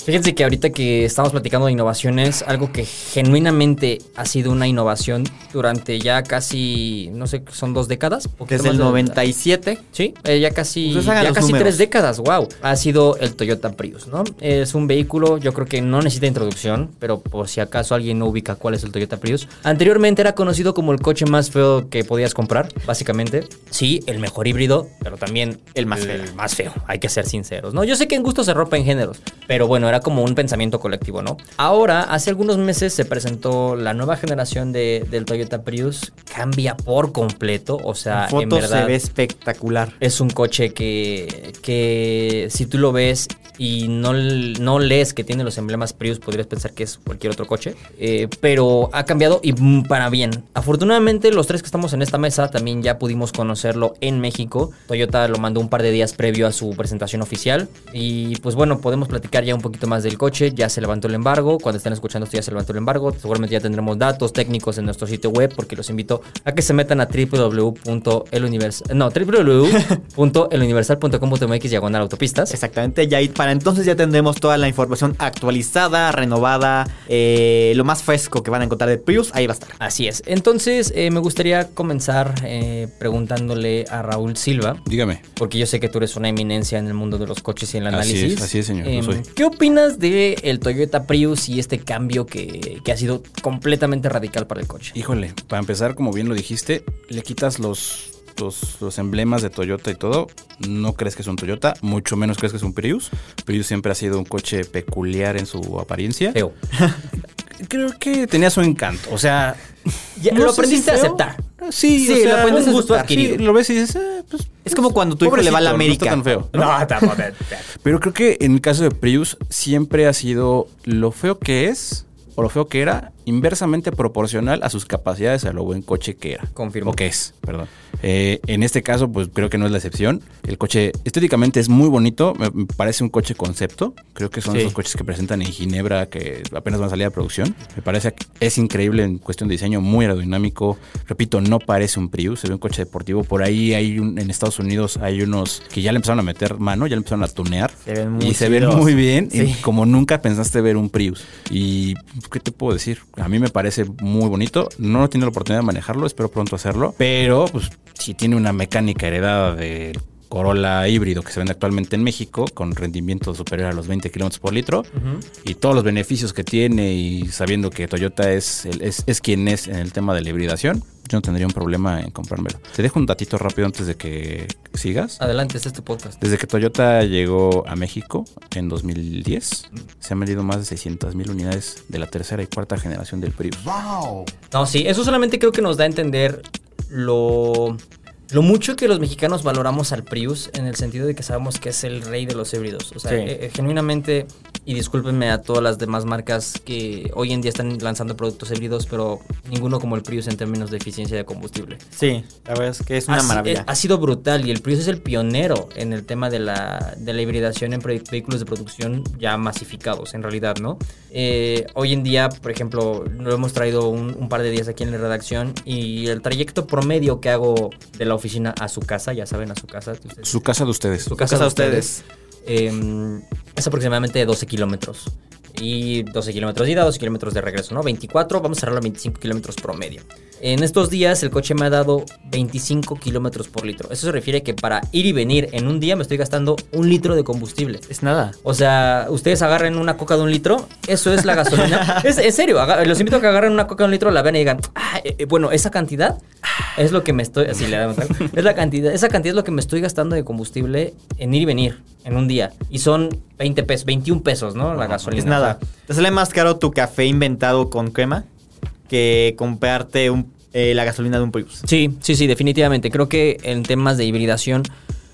Fíjense que ahorita que estamos platicando de innovaciones, algo que genuinamente ha sido una innovación durante ya casi, no sé, son dos décadas. Desde el más de- 97. Sí, eh, ya casi, hagan ya casi números. tres décadas, wow. Ha sido el Toyota Prius, ¿no? Es un vehículo, yo creo que no necesita introducción, pero por si acaso alguien no ubica cuál es el Toyota Prius. Anteriormente era conocido como el coche más feo que podías comprar, básicamente. Sí, el mejor híbrido, pero también El más feo. más feo, hay que ser sinceros, ¿no? Yo sé que en gusto se rompen géneros, pero bueno, era como un pensamiento colectivo, ¿no? Ahora, hace algunos meses se presentó la nueva generación de, del Toyota Prius, cambia por completo, o sea, en fotos en verdad se ve espectacular. es un coche que, que si tú lo ves y no, no lees que tiene los emblemas Prius, podrías pensar que es cualquier otro coche. Eh, pero ha cambiado y para bien. Afortunadamente, los tres que estamos en esta mesa también ya pudimos conocerlo en México. Toyota lo mandó un par de días previo a su presentación oficial. Y pues bueno, podemos platicar ya un poquito más del coche. Ya se levantó el embargo. Cuando estén escuchando esto ya se levantó el embargo. Seguramente ya tendremos datos técnicos en nuestro sitio web porque los invito a que se metan a www.eluniversal no, www.eluniversal.com.mx diagonal autopistas. Exactamente, ya ahí- para entonces ya tendremos toda la información actualizada, renovada, eh, lo más fresco que van a encontrar de Prius, ahí va a estar. Así es. Entonces, eh, me gustaría comenzar eh, preguntándole a Raúl Silva, Dígame. porque yo sé que tú eres una eminencia en el mundo de los coches y el Así análisis. es, así es, señor, lo Em, soy. ¿Qué opinas de el Toyota Prius y este cambio que, que ha sido completamente radical para el coche? Híjole, para empezar, como bien lo dijiste, le quitas los, los, los emblemas de Toyota y todo. No crees que es un Toyota, mucho menos crees que es un Prius. Prius siempre ha sido un coche peculiar en su apariencia. Feo. [LAUGHS] Creo que tenía su encanto. O sea, Ya, no lo si aprendiste a aceptar. Sí, Sí, o sea, lo aprendes un a gusto adquirido. lo ves y dices, "Ah, pues Es como cuando tu hijo le va a la América. No está tan feo. No, tampoco. [LAUGHS] Pero creo que en el caso de Prius siempre ha sido lo feo que es o lo feo que era inversamente proporcional a sus capacidades, a lo buen coche que era. Confirmo. O que es, perdón. Eh, en este caso, pues creo que no es la excepción. El coche estéticamente es muy bonito, me parece un coche concepto. Creo que son Sí. esos coches que presentan en Ginebra que apenas van a salir a producción. Me parece que es increíble en cuestión de diseño, muy aerodinámico. Repito, no parece un Prius, se ve un coche deportivo. Por ahí hay un- en Estados Unidos hay unos que ya le empezaron a meter mano, ya le empezaron a tunear. Se ven muy y se ven muy bien, y como nunca pensaste ver un Prius. Y, ¿qué te puedo decir? A mí me parece muy bonito. No he tenido la oportunidad de manejarlo, espero pronto hacerlo. Pero, pues, si tiene una mecánica heredada de Corolla híbrido que se vende actualmente en México, con rendimiento superior a los 20 kilómetros por litro, y todos los beneficios que tiene, y sabiendo que Toyota es, el- es, es quien es en el tema de la hibridación, yo no tendría un problema en comprármelo. Te dejo un datito rápido antes de que sigas. Adelante, este es tu podcast. Desde que Toyota llegó a México en 2010, se han vendido más de 600 mil unidades de la tercera y cuarta generación del Prius. No, sí, eso solamente creo que nos da a entender lo, lo mucho que los mexicanos valoramos al Prius en el sentido de que sabemos que es el rey de los híbridos. O sea, Sí. eh, eh, genuinamente, y discúlpenme a todas las demás marcas que hoy en día están lanzando productos híbridos, pero ninguno como el Prius en términos de eficiencia de combustible. Sí, la verdad es que es una Ha maravilla. eh, Ha sido brutal y el Prius es el pionero en el tema de la, de la hibridación en vehículos de producción ya masificados, en realidad, ¿no? Eh, hoy en día, por ejemplo, lo hemos traído un, un par de días aquí en la redacción y el trayecto promedio que hago de la oficina a su casa, ya saben, a su casa, ustedes- Su casa de ustedes. su casa, casa de de ustedes, eh, es aproximadamente 12 kilómetros. Y 12 kilómetros de ida, 12 kilómetros de regreso, ¿no? 24, vamos a cerrarlo a 25 kilómetros promedio. En estos días el coche me ha dado 25 kilómetros por litro. Eso se refiere que para ir y venir en un día me estoy gastando un litro de combustible. Es nada. O sea, ustedes agarren una coca de un litro, eso es la gasolina. [LAUGHS] es, en serio, los invito a que agarren una coca de un litro, la vean y digan, "Ah, eh, eh, bueno, esa cantidad es lo que me estoy. Así le damos, Es la cantidad, esa cantidad es lo que me estoy gastando de combustible en ir y venir en un día. Y son 20 pesos, 21 pesos, ¿no? La gasolina. Es nada. O sea, Te sale más caro tu café inventado con crema que comprarte un, eh, la gasolina de un Prius. Sí, sí, sí, definitivamente. Creo que en temas de hibridación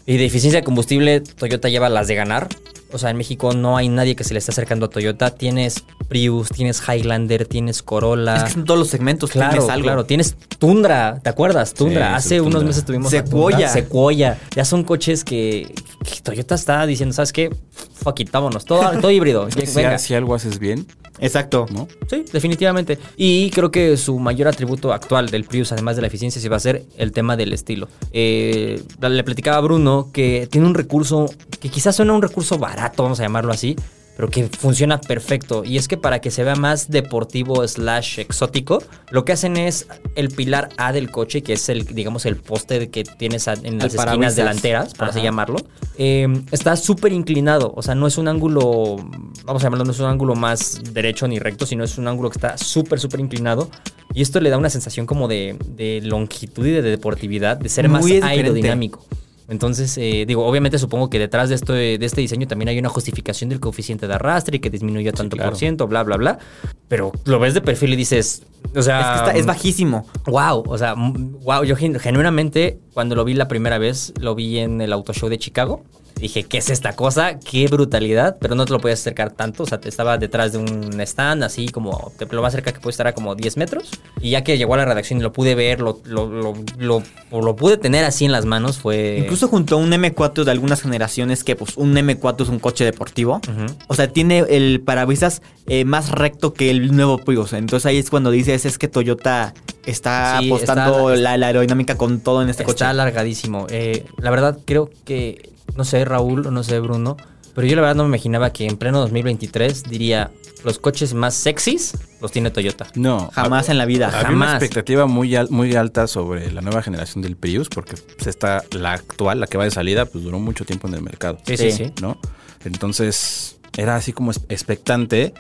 y de eficiencia de combustible, Toyota lleva las de ganar. O sea, en México no hay nadie que se le esté acercando a Toyota. Tienes Prius, tienes Highlander, tienes Corolla. Es que son todos los segmentos. Claro, tienes algo. claro. Tienes Tundra, ¿te acuerdas? Tundra. Sí, Hace unos Tundra. meses tuvimos Sequoia. Sequoia. Ya son coches que, que Toyota está diciendo, ¿sabes qué? Fuck it, vámonos. Todo, todo híbrido. [LAUGHS] Si algo haces bien, Exacto. ¿no? Sí, definitivamente. Y creo que su mayor atributo actual del Prius, además de la eficiencia, sí va a ser el tema del estilo. Eh, le platicaba a Bruno que tiene un recurso que quizás suena un recurso barato, vamos a llamarlo así, pero que funciona perfecto. Y es que para que se vea más deportivo slash exótico, lo que hacen es el pilar A del coche, que es el, digamos, el poste que tienes en las esquinas delanteras, por así Ajá. llamarlo. Eh, está súper inclinado, o sea, no es un ángulo, vamos a llamarlo, no es un ángulo más derecho ni recto, sino es un ángulo que está súper, súper inclinado. Y esto le da una sensación como de, de longitud y de deportividad, de ser más Muy diferente. aerodinámico. Entonces, eh, digo, obviamente supongo que detrás de, esto, de este diseño también hay una justificación del coeficiente de arrastre y que disminuyó tanto claro. por ciento, bla, bla, bla. Pero lo ves de perfil y dices, o sea... Es que está- es bajísimo. Wow, o sea, wow, yo gen- genuinamente cuando lo vi la primera vez, lo vi en el auto show de Chicago. Dije, ¿qué es esta cosa? Qué brutalidad, pero no te lo podías acercar tanto, o sea, te estaba detrás de un stand, así como, te, lo más cerca que puede estar a como 10 metros. Y ya que llegó a la redacción y lo pude ver, lo, lo, lo, lo- o lo pude tener así en las manos, fue... Incluso junto a un M4 de algunas generaciones, que pues un M4 es un coche deportivo. O sea, tiene el parabrisas eh, más recto que el nuevo Prius. Entonces ahí es cuando dices, es que Toyota está Sí, apostando está- la, la aerodinámica con todo en este coche. Está alargadísimo. Eh, la verdad, creo que, no sé, Raúl, o no sé, Bruno, pero yo la verdad no me imaginaba que en pleno 2023 diría, los coches más sexys los tiene Toyota. No. Jamás en la vida. Había Jamás. una expectativa muy, al- muy alta sobre la nueva generación del Prius, porque pues, esta, la actual, la que va de salida, pues duró mucho tiempo en el mercado. Sí, sí, Sí. ¿no? Entonces, era así como expectante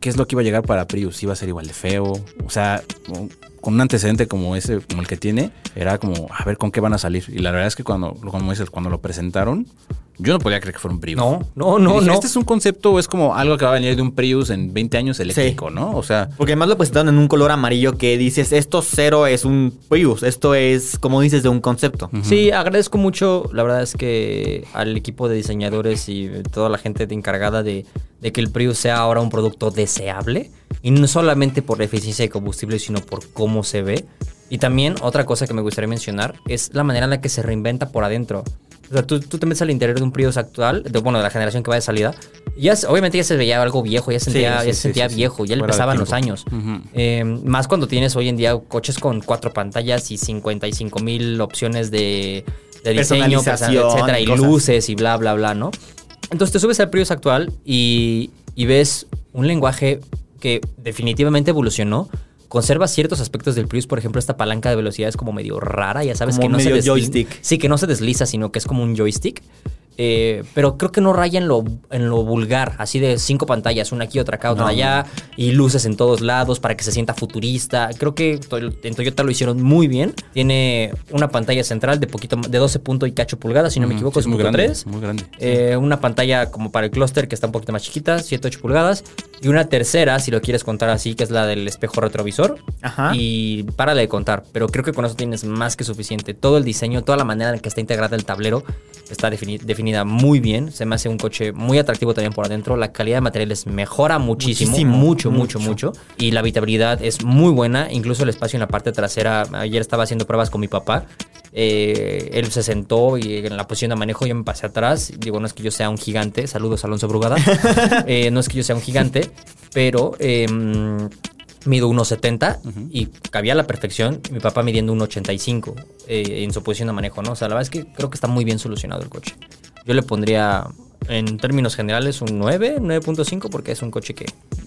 qué es lo que iba a llegar para Prius. Iba a ser igual de feo. O sea, con- un antecedente como ese, como el que tiene, era como, a ver con qué van a salir. Y la verdad es que cuando, como dices, cuando lo presentaron, Yo no podía creer que fuera un Prius. No, no, no, dije, no. ¿Este es un concepto o es como algo que va a venir de un Prius en 20 años eléctrico, Sí. no? O sea, Porque además lo presentaron en un color amarillo que dices, esto cero es un Prius, esto es, como dices, de un concepto. Sí, agradezco mucho, la verdad es que al equipo de diseñadores y toda la gente de encargada de, de que el Prius sea ahora un producto deseable. Y no solamente por la eficiencia de combustible, sino por cómo se ve. Y también otra cosa que me gustaría mencionar es la manera en la que se reinventa por adentro. O sea, tú, tú te metes al interior de un Prius actual, de, bueno, de la generación que va de salida. Ya, obviamente ya se veía algo viejo, ya se sentía, sí, ya se sentía sí, viejo, ya le pesaban los años. Eh, más cuando tienes hoy en día coches con cuatro pantallas y 55 mil opciones de, de diseño, etcétera, y cosas. luces y bla, bla, bla, ¿no? Entonces te subes al Prius actual y, y ves un lenguaje que definitivamente evolucionó. Conserva ciertos aspectos del Prius, por ejemplo, esta palanca de velocidad es como medio rara, ya sabes Como que no se medio desli- joystick. Sí, que no se desliza, sino que es como un joystick. Eh, pero creo que no raya en lo, en lo vulgar, así de cinco pantallas, una aquí, otra acá, otra No. allá, y luces en todos lados para que se sienta futurista. Creo que en Toyota lo hicieron muy bien. Tiene una pantalla central de poquito de 12 punto y cacho pulgadas, si no me Ujú, equivoco, sí, es muy grande. Muy grande. Eh, una pantalla como para el clúster que está un poquito más chiquita, 7-8 pulgadas. Y una tercera, si lo quieres contar así, que es la del espejo retrovisor. Ajá. Y párale de contar. Pero creo que con eso tienes más que suficiente. Todo el diseño, toda la manera en que está integrada el tablero está defini- definida muy bien. Se me hace un coche muy atractivo también por adentro. La calidad de materiales mejora muchísimo. Muchísimo, mucho, mucho, mucho. mucho. Y la habitabilidad es muy buena. Incluso el espacio en la parte trasera. Ayer estaba haciendo pruebas con mi papá. Eh, él se sentó y en la posición de manejo yo me pasé atrás. Digo, no es que yo sea un gigante. Saludos, Alonso Brugada. [LAUGHS] Eh, no es que yo sea un gigante, pero eh, mido 1,70 y cabía a la perfección. Mi papá midiendo 1,85 eh, en su posición de manejo, ¿no? O sea, la verdad es que creo que está muy bien solucionado el coche. Yo le pondría, en términos generales, un 9, 9.5 porque es un coche que...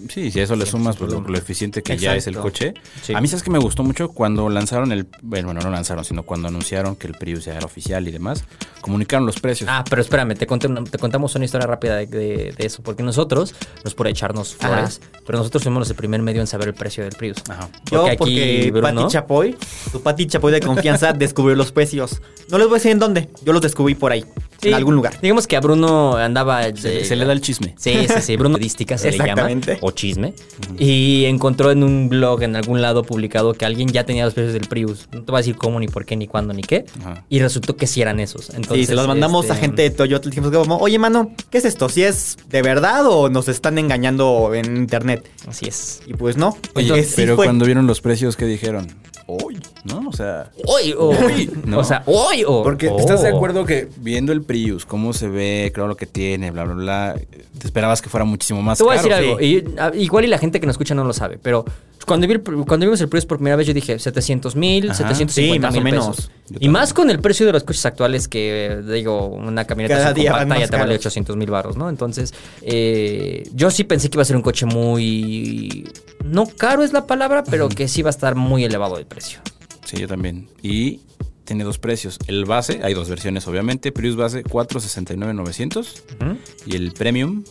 Sí, si a eso le sumas pues, lo, lo eficiente que ya es el coche. Sí. A mí sabes que me gustó mucho cuando lanzaron el... Bueno, no lanzaron, sino cuando anunciaron que el Prius ya era oficial y demás. Comunicaron los precios. Ah, pero espérame, te, conté una- te contamos una historia rápida de, de- de eso, porque nosotros, no es por echarnos flores, pero nosotros fuimos el primer medio en saber el precio del Prius. Ajá. Yo, Porque aquí, porque Bruno- Pati Chapoy, tu Pati Chapoy de confianza, [LAUGHS] descubrió los precios. No les voy a decir en dónde, yo los descubrí por ahí, Sí, en algún lugar. Digamos que a Bruno andaba... Se, de- se le da el chisme. Sí, sí, sí, Bruno [LAUGHS] Dística se le llama. Exactamente. Chisme. Y encontró en un blog, en algún lado publicado, que alguien ya tenía los precios del Prius. No te voy a decir cómo, ni por qué, ni cuándo, ni qué. Y resultó que sí eran esos. Entonces, Sí, se los mandamos este, a gente de Toyota. Le dijimos como, oye, mano, ¿qué es esto? ¿Si es de verdad o nos están engañando en internet? Así es. Y pues no. Oye, Entonces, sí pero fue. cuando vieron los precios, ¿qué dijeron? Uy, ¿no? O sea... ¡Hoy! o- Uy, no. O sea, ¡hoy! o- Porque oh. estás de acuerdo que viendo el Prius, cómo se ve, claro lo que tiene, bla, bla, bla, te esperabas que fuera muchísimo más Te voy a caro. decir algo, y, a- igual y la gente que nos escucha no lo sabe, pero cuando, vi el- cuando vimos el Prius por primera vez yo dije 700 mil, Ajá. 750 Sí, más mil o menos. pesos. Y más con el precio de los coches actuales que, digo, una camioneta ya más te vale caros. 800 mil baros, ¿no? Entonces, eh, yo sí pensé que iba a ser un coche muy... No caro es la palabra, pero que sí va a estar muy elevado el precio. Sí, yo también. Y tiene dos precios. El base, hay dos versiones obviamente. Prius base 469.900 Ujú. y el Premium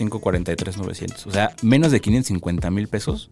543.900. O sea, menos de 550 mil pesos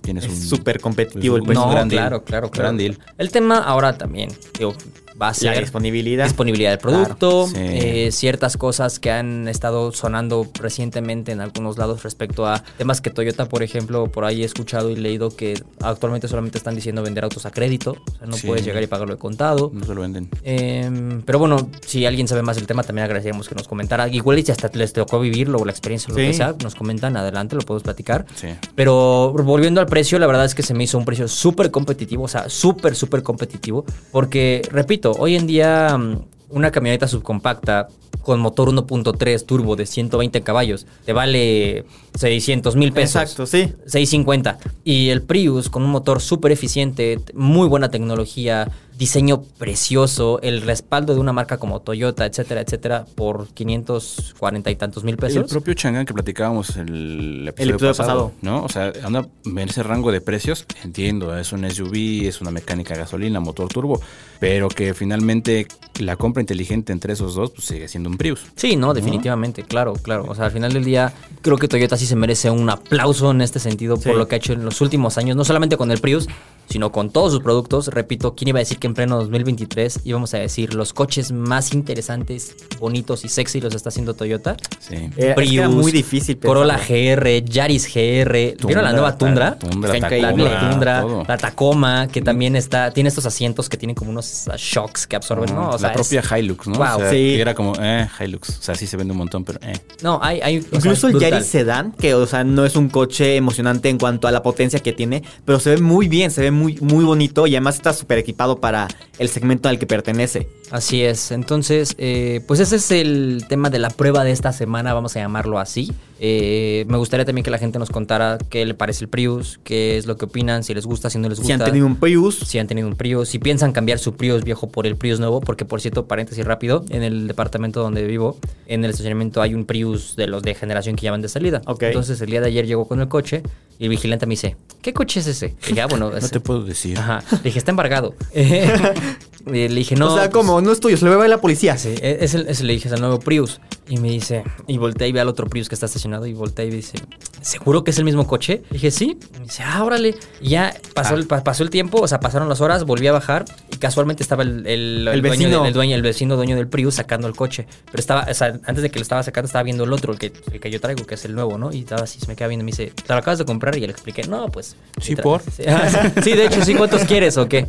tienes un... Es súper competitivo el precio. un No, gran deal. claro, claro, claro. Gran deal. El tema ahora también, digo, va a ser La disponibilidad. disponibilidad del producto, Claro, sí. eh, ciertas cosas que han estado sonando recientemente en algunos lados respecto a temas que Toyota, por ejemplo, por ahí he escuchado y leído que actualmente solamente están diciendo vender autos a crédito, o sea, no Sí. puedes llegar y pagarlo de contado. No se lo venden. Em, pero bueno, si alguien sabe más del tema, también agradeceríamos que nos comentara. Igual y si hasta les tocó vivirlo o la experiencia o lo Sí. que sea, nos comentan adelante, lo podemos platicar. Sí. Pero volviendo al precio, la verdad es que se me hizo un precio súper competitivo, o sea, súper, súper competitivo. Porque, repito, hoy en día mm, una camioneta subcompacta con motor 1.3 turbo de 120 caballos te vale 600 mil pesos. Exacto, sí. 650. Y el Prius con un motor súper eficiente, muy buena tecnología, diseño precioso, el respaldo de una marca como Toyota, etcétera, etcétera, por 540 y tantos mil El pesos. propio Chang'an que platicábamos el episodio, episodio pasado, pasado. ¿no? O sea, anda en ese rango de precios, entiendo, es un SUV, es una mecánica gasolina, motor turbo, pero que finalmente la compra inteligente entre esos dos pues sigue siendo un Prius. Sí, no, definitivamente, claro, claro. O sea, al final del día, creo que Toyota sí se merece un aplauso en este sentido por lo que ha hecho en los últimos años, no solamente con el Prius, sino con todos sus productos. Repito, ¿quién iba a decir que en pleno 2023 íbamos a decir los coches más interesantes, bonitos y sexy los está haciendo Toyota. Sí. Era, es que era Prius, muy difícil. Corolla. GR, Yaris GR. ¿Vieron la nueva Tundra? Tundra, Está La Tundra, todo. la Tacoma, que también está, tiene estos asientos que tienen como unos ah, shocks que absorben, ¿no? O sea, la es- propia Hilux, ¿no? Wow. O sea, Sí. que era como, eh, Hilux. O sea, sí se vende un montón, pero eh. No, hay, hay sea, Incluso es el. Yaris Sedan, que o sea, no es un coche emocionante en cuanto a la potencia que tiene, pero se ve muy bien, se ve muy, muy bonito y además está súper equipado para el segmento al que pertenece. Así es. Entonces, eh, pues ese es el tema de la prueba de esta semana, vamos a llamarlo así. Eh, me gustaría también que la gente nos contara qué le parece el Prius, qué es lo que opinan, si les gusta, si no les gusta. Si han tenido un Prius, si han tenido un Prius, si piensan cambiar su Prius viejo por el Prius nuevo, porque por cierto, paréntesis rápido, en el departamento donde vivo, en el estacionamiento hay un Prius de los de generación que ya van de salida. Entonces el día de ayer llegó con el coche y el vigilante me dice, ¿qué coche es ese? Y dije, ah, bueno, [LAUGHS] No te puedo decir. Ajá. Le dije, está embargado. [LAUGHS] [LAUGHS] Le dije, no. o sea, pues, como no es tuyo, se lo va a la policía. Sí, e- es el, es el- le dije, es el nuevo Prius. Y me dice, y volteé y ve al otro Prius que está estacionado y volteé y dice, ¿seguro que es el mismo coche? Le dije, sí. Y me dice, ah, órale. Y ya pasó, el, pa- pasó el tiempo, o sea, pasaron las horas, volví a bajar y casualmente estaba el, el, El dueño, vecino. del- el dueño, el vecino dueño del Prius sacando el coche. Pero estaba, o sea, antes de que lo estaba sacando, estaba viendo el otro, el que, el que yo traigo, que es el nuevo, ¿no? Y estaba así, se me queda viendo y me dice, ¿te lo acabas de comprar? Y le expliqué, no, pues. Sí, por. Sí, ah, sí, de hecho, sí, ¿cuántos quieres o qué?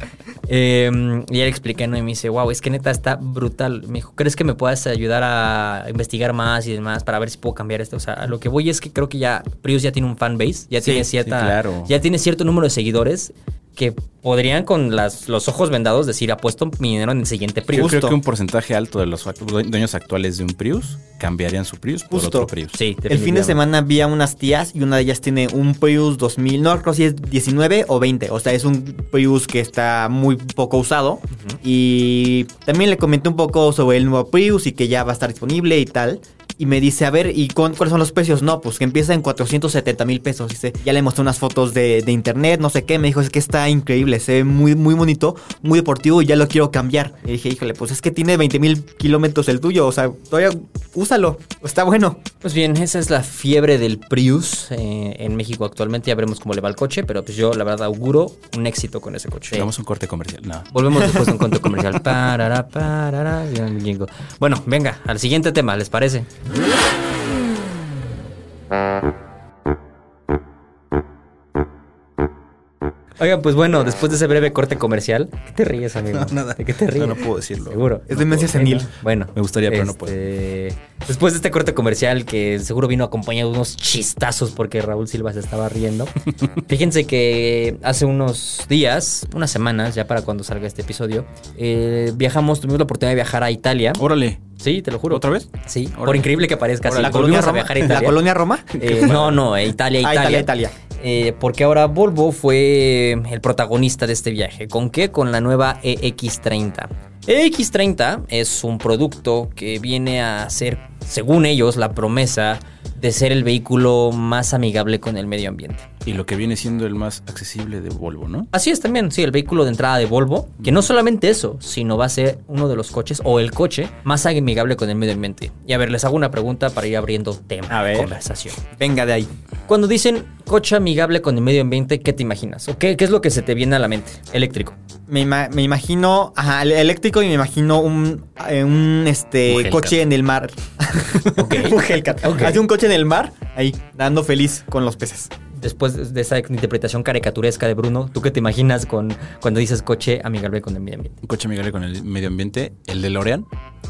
Eh, y le expliqué, ¿no? Y me dice, wow, es que neta está brutal. Me dijo, ¿crees que me puedas ayudar a investigar más y demás para ver si puedo cambiar esto? O sea, lo que voy es que creo que ya Prius ya tiene un fanbase, ya tiene cierta. sí, claro. Ya tiene cierto número de seguidores que podrían con las, los ojos vendados decir, apuesto mi dinero en el siguiente Yo Prius. Justo. creo que un porcentaje alto de los dueños actuales de un Prius cambiarían su Prius por Justo. otro Prius. Sí, El fin de semana vi a unas tías y una de ellas tiene un Prius 2000, no recuerdo si es 19 o 20, o sea, es un Prius que está muy poco usado. Y también le comenté un poco sobre el nuevo Prius y que ya va a estar disponible y tal. Y me dice, a ver, ¿y cuán- cuáles son los precios? No, pues que empieza en 470 mil pesos. Dice, ya le mostré unas fotos de, de internet, no sé qué. Me dijo, es que está increíble, se ve muy, muy bonito, muy deportivo y ya lo quiero cambiar. Y dije, híjole, pues es que tiene 20 mil kilómetros el tuyo, o sea, todavía úsalo, está bueno. Pues bien, esa es la fiebre del Prius eh, en México actualmente. Ya veremos cómo le va el coche, pero pues yo la verdad auguro un éxito con ese coche. Hagamos un corte comercial. No. Volvemos después de un [LAUGHS] conto comercial. Parará, parará, y un jingle. Bueno, venga, al siguiente tema, ¿les parece? Oigan, pues bueno, después de ese breve corte comercial, ¿qué te ríes, amigo? No, nada. ¿De qué te ríes? No, no puedo decirlo. Seguro. Es demencia senil. Bueno, Me gustaría, pero no puedo. este, Después de este corte comercial, que seguro vino acompañado de unos chistazos porque Raúl Silva se estaba riendo. [LAUGHS] Fíjense que hace unos días, unas semanas, ya para cuando salga este episodio, eh, viajamos, tuvimos la oportunidad de viajar a Italia. Órale. Sí, te lo juro. ¿Otra vez? Sí, por increíble que parezca. sí, la colonia a Roma. viajar a ¿La colonia Roma? Eh, no, no, eh, Italia, Ah, Italia. Italia, Italia. Eh, porque ahora Volvo fue el protagonista de este viaje. ¿Con qué? Con la nueva EX30. EX30 es un producto que viene a ser, según ellos, la promesa de ser el vehículo más amigable con el medio ambiente. Y lo que viene siendo el más accesible de Volvo, ¿no? Así es también, sí, el vehículo de entrada de Volvo, que no solamente eso, sino va a ser uno de los coches o el coche más amigable con el medio ambiente. Y a ver, les hago una pregunta para ir abriendo tema A ver. conversación. Venga de ahí. Cuando dicen coche amigable con el medio ambiente, ¿qué te imaginas? ¿O qué, qué es lo que se te viene a la mente? Eléctrico. Me, ima- me imagino, ajá, el eléctrico y me imagino un, eh, un este coche en el mar. Ok. [LAUGHS] un Hellcat. Ok. Hace un coche en el mar, ahí, dando feliz con los peces. Después de esa interpretación caricaturesca de Bruno, ¿tú qué te imaginas con, cuando dices coche amigable con el medio ambiente? Un coche amigable con el medio ambiente, el de Lorean.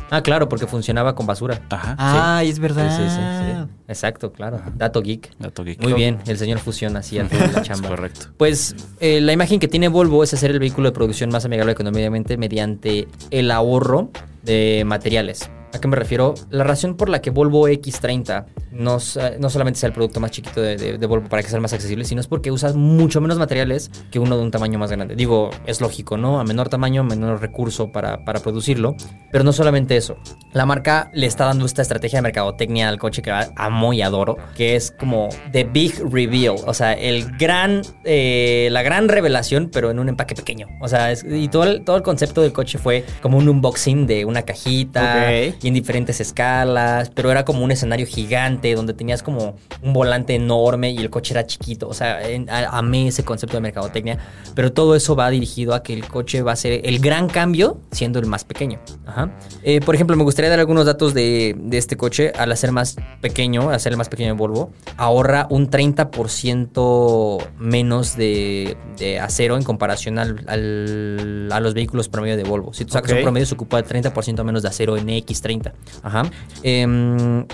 Ah, claro, porque funcionaba con basura. Ajá. Ay, es verdad. sí, sí, sí. Exacto, claro. Dato geek. Dato geek. Muy bien, el señor Fusión hacía toda la [LAUGHS] Es chamba. correcto. Pues eh, la imagen que tiene Volvo es hacer el vehículo de producción más amigable con el medio ambiente mediante el ahorro de materiales. ¿A qué me refiero? La razón por la que Volvo X30 no, sa- no solamente sea el producto más chiquito de, de- Volvo para que sea más accesible, sino es porque usa mucho menos materiales que uno de un tamaño más grande. Digo, es lógico, ¿no? A menor tamaño, menor recurso para, para producirlo. Pero no solamente eso. La marca le está dando esta estrategia de mercadotecnia al coche que amo y adoro, que es como The Big Reveal. O sea, el gran, eh, la gran revelación, pero en un empaque pequeño. O sea, y todo el, todo el concepto del coche fue como un unboxing de una cajita. Y en diferentes escalas, pero era como un escenario gigante donde tenías como un volante enorme y el coche era chiquito. O sea, en- a- amé ese concepto de mercadotecnia, pero todo eso va dirigido a que el coche va a ser el gran cambio siendo el más pequeño. Ajá. Eh, por ejemplo, me gustaría dar algunos datos de, de este coche. Al hacer más pequeño, al hacer el más pequeño de Volvo, ahorra un 30% menos de, de acero en comparación al- al- a los vehículos promedio de Volvo. Si tú sacas un promedio, se ocupa 30% menos de acero en X30. Ajá. Em,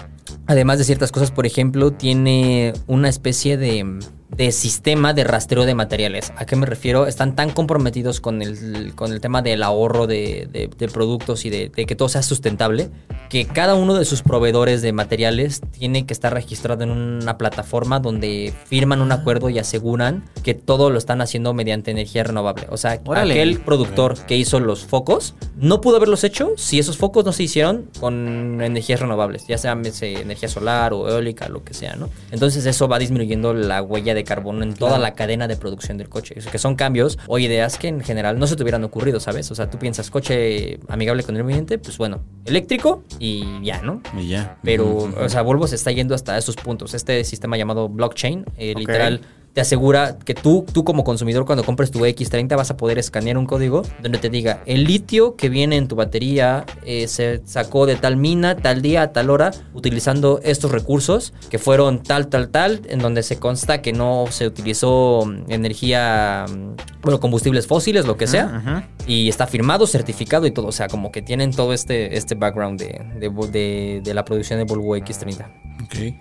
además de ciertas cosas, por ejemplo, tiene una especie de, de sistema de rastreo de materiales. ¿A qué me refiero? Están tan comprometidos con el, con el tema del ahorro de, de- de productos y de, de que todo sea sustentable, que cada uno de sus proveedores de materiales tiene que estar registrado en una plataforma donde firman un acuerdo y aseguran que todo lo están haciendo mediante energía renovable. O sea, Órale. aquel productor que hizo los focos no pudo haberlos hecho si esos focos no se hicieron con energías renovables, ya sea energía solar o eólica, lo que sea, ¿no? Entonces eso va disminuyendo la huella de carbono en toda la cadena de producción del coche. O sea, que son cambios o ideas que en general no se te hubieran ocurrido, ¿sabes? O sea, tú piensas coche amigable con el ambiente, pues bueno, eléctrico y ya, ¿no? Y ya. Pero, o sea, Volvo se está yendo hasta esos puntos. Este sistema llamado blockchain, eh, literal, te asegura que tú, tú como consumidor, cuando compres tu X30, vas a poder escanear un código donde te diga, el litio que viene en tu batería eh, se sacó de tal mina, tal día, a tal hora, utilizando estos recursos que fueron tal, tal, tal, en donde se consta que no se utilizó mm, energía, mm, bueno, combustibles fósiles, lo que sea. Y está firmado, certificado y todo. O sea, como que tienen todo este, este background de, de, de- de la producción de Volvo X30.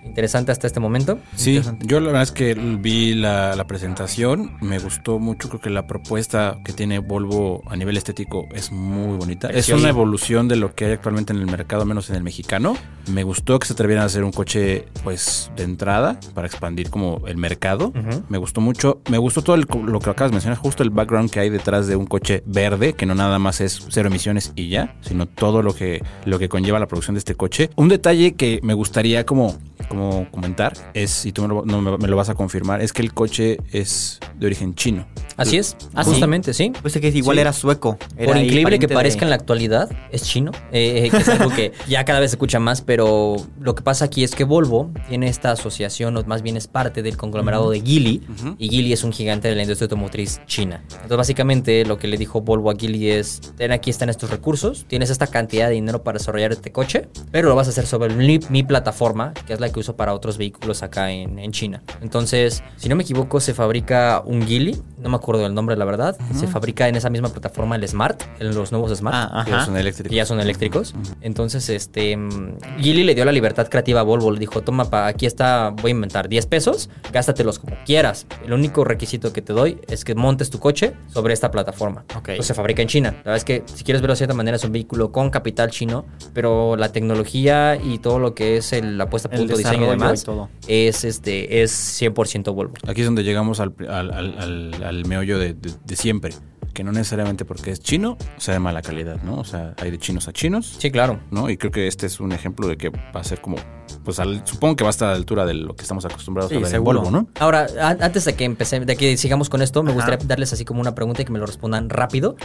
Interesante hasta este momento. Sí, yo la verdad es que vi la, la presentación, me gustó mucho, creo que la propuesta que tiene Volvo a nivel estético es muy bonita. Es una evolución de lo que hay actualmente en el mercado, menos en el mexicano. Me gustó que se atrevieran a hacer un coche pues de entrada para expandir como el mercado. Me gustó mucho, me gustó todo el lo que acabas de mencionar, justo el background que hay detrás de un coche verde, que no nada más es cero emisiones y ya, sino todo lo que, lo que conlleva la producción de este coche. Un detalle que me gustaría como, como comentar es, y tú me lo, no me, me lo vas a confirmar, es que el coche es de origen chino. Así es, ¿Ah, sí? justamente, sí. Pensé que igual Sí. era sueco. Era Por increíble que parezca en la actualidad, es chino, eh, eh, que es algo que [LAUGHS] ya cada vez se escucha más, pero lo que pasa aquí es que Volvo tiene esta asociación, o más bien es parte del conglomerado de Geely, y Geely es un gigante de la industria automotriz china. Entonces, básicamente, lo que le dijo Volvo a Geely es, ten aquí están estos recursos, tienes esta cantidad de dinero para desarrollar este coche, pero lo vas a hacer sobre mi, mi plataforma, que es la que uso para otros vehículos acá en, en China. Entonces, si no me equivoco, se fabrica un Geely, no me acuerdo del nombre, la verdad, se fabrica en esa misma plataforma el Smart, en los nuevos Smart Ah, Que ajá. son eléctricos. que ya son eléctricos. Entonces, este, mm, Geely le dio la libertad creativa a Volvo. Le dijo, toma, pa, aquí está, voy a inventar 10 pesos, gástatelos como quieras. El único requisito que te doy es que montes tu coche sobre esta plataforma. Ok. Entonces, se fabrica en China. La verdad es que, si quieres verlo de cierta manera, es un vehículo con capital chino, pero la tecnología y todo lo que es el, la puesta punto, diseño y demás, y todo. es, este, es 100% Volvo. Aquí es donde llegamos al, al, al- al- al meollo de, de- de siempre. Que no necesariamente porque es chino sea de mala calidad, ¿no? O sea, hay de chinos a chinos. Sí, claro. ¿no? Y creo que este es un ejemplo de que va a ser como, pues al- supongo que va a estar a la altura de lo que estamos acostumbrados Sí, a ver en seguro. Volvo, ¿no? Ahora, a- antes de que empecé, de que sigamos con esto, me Ajá. gustaría darles así como una pregunta y que me lo respondan rápido.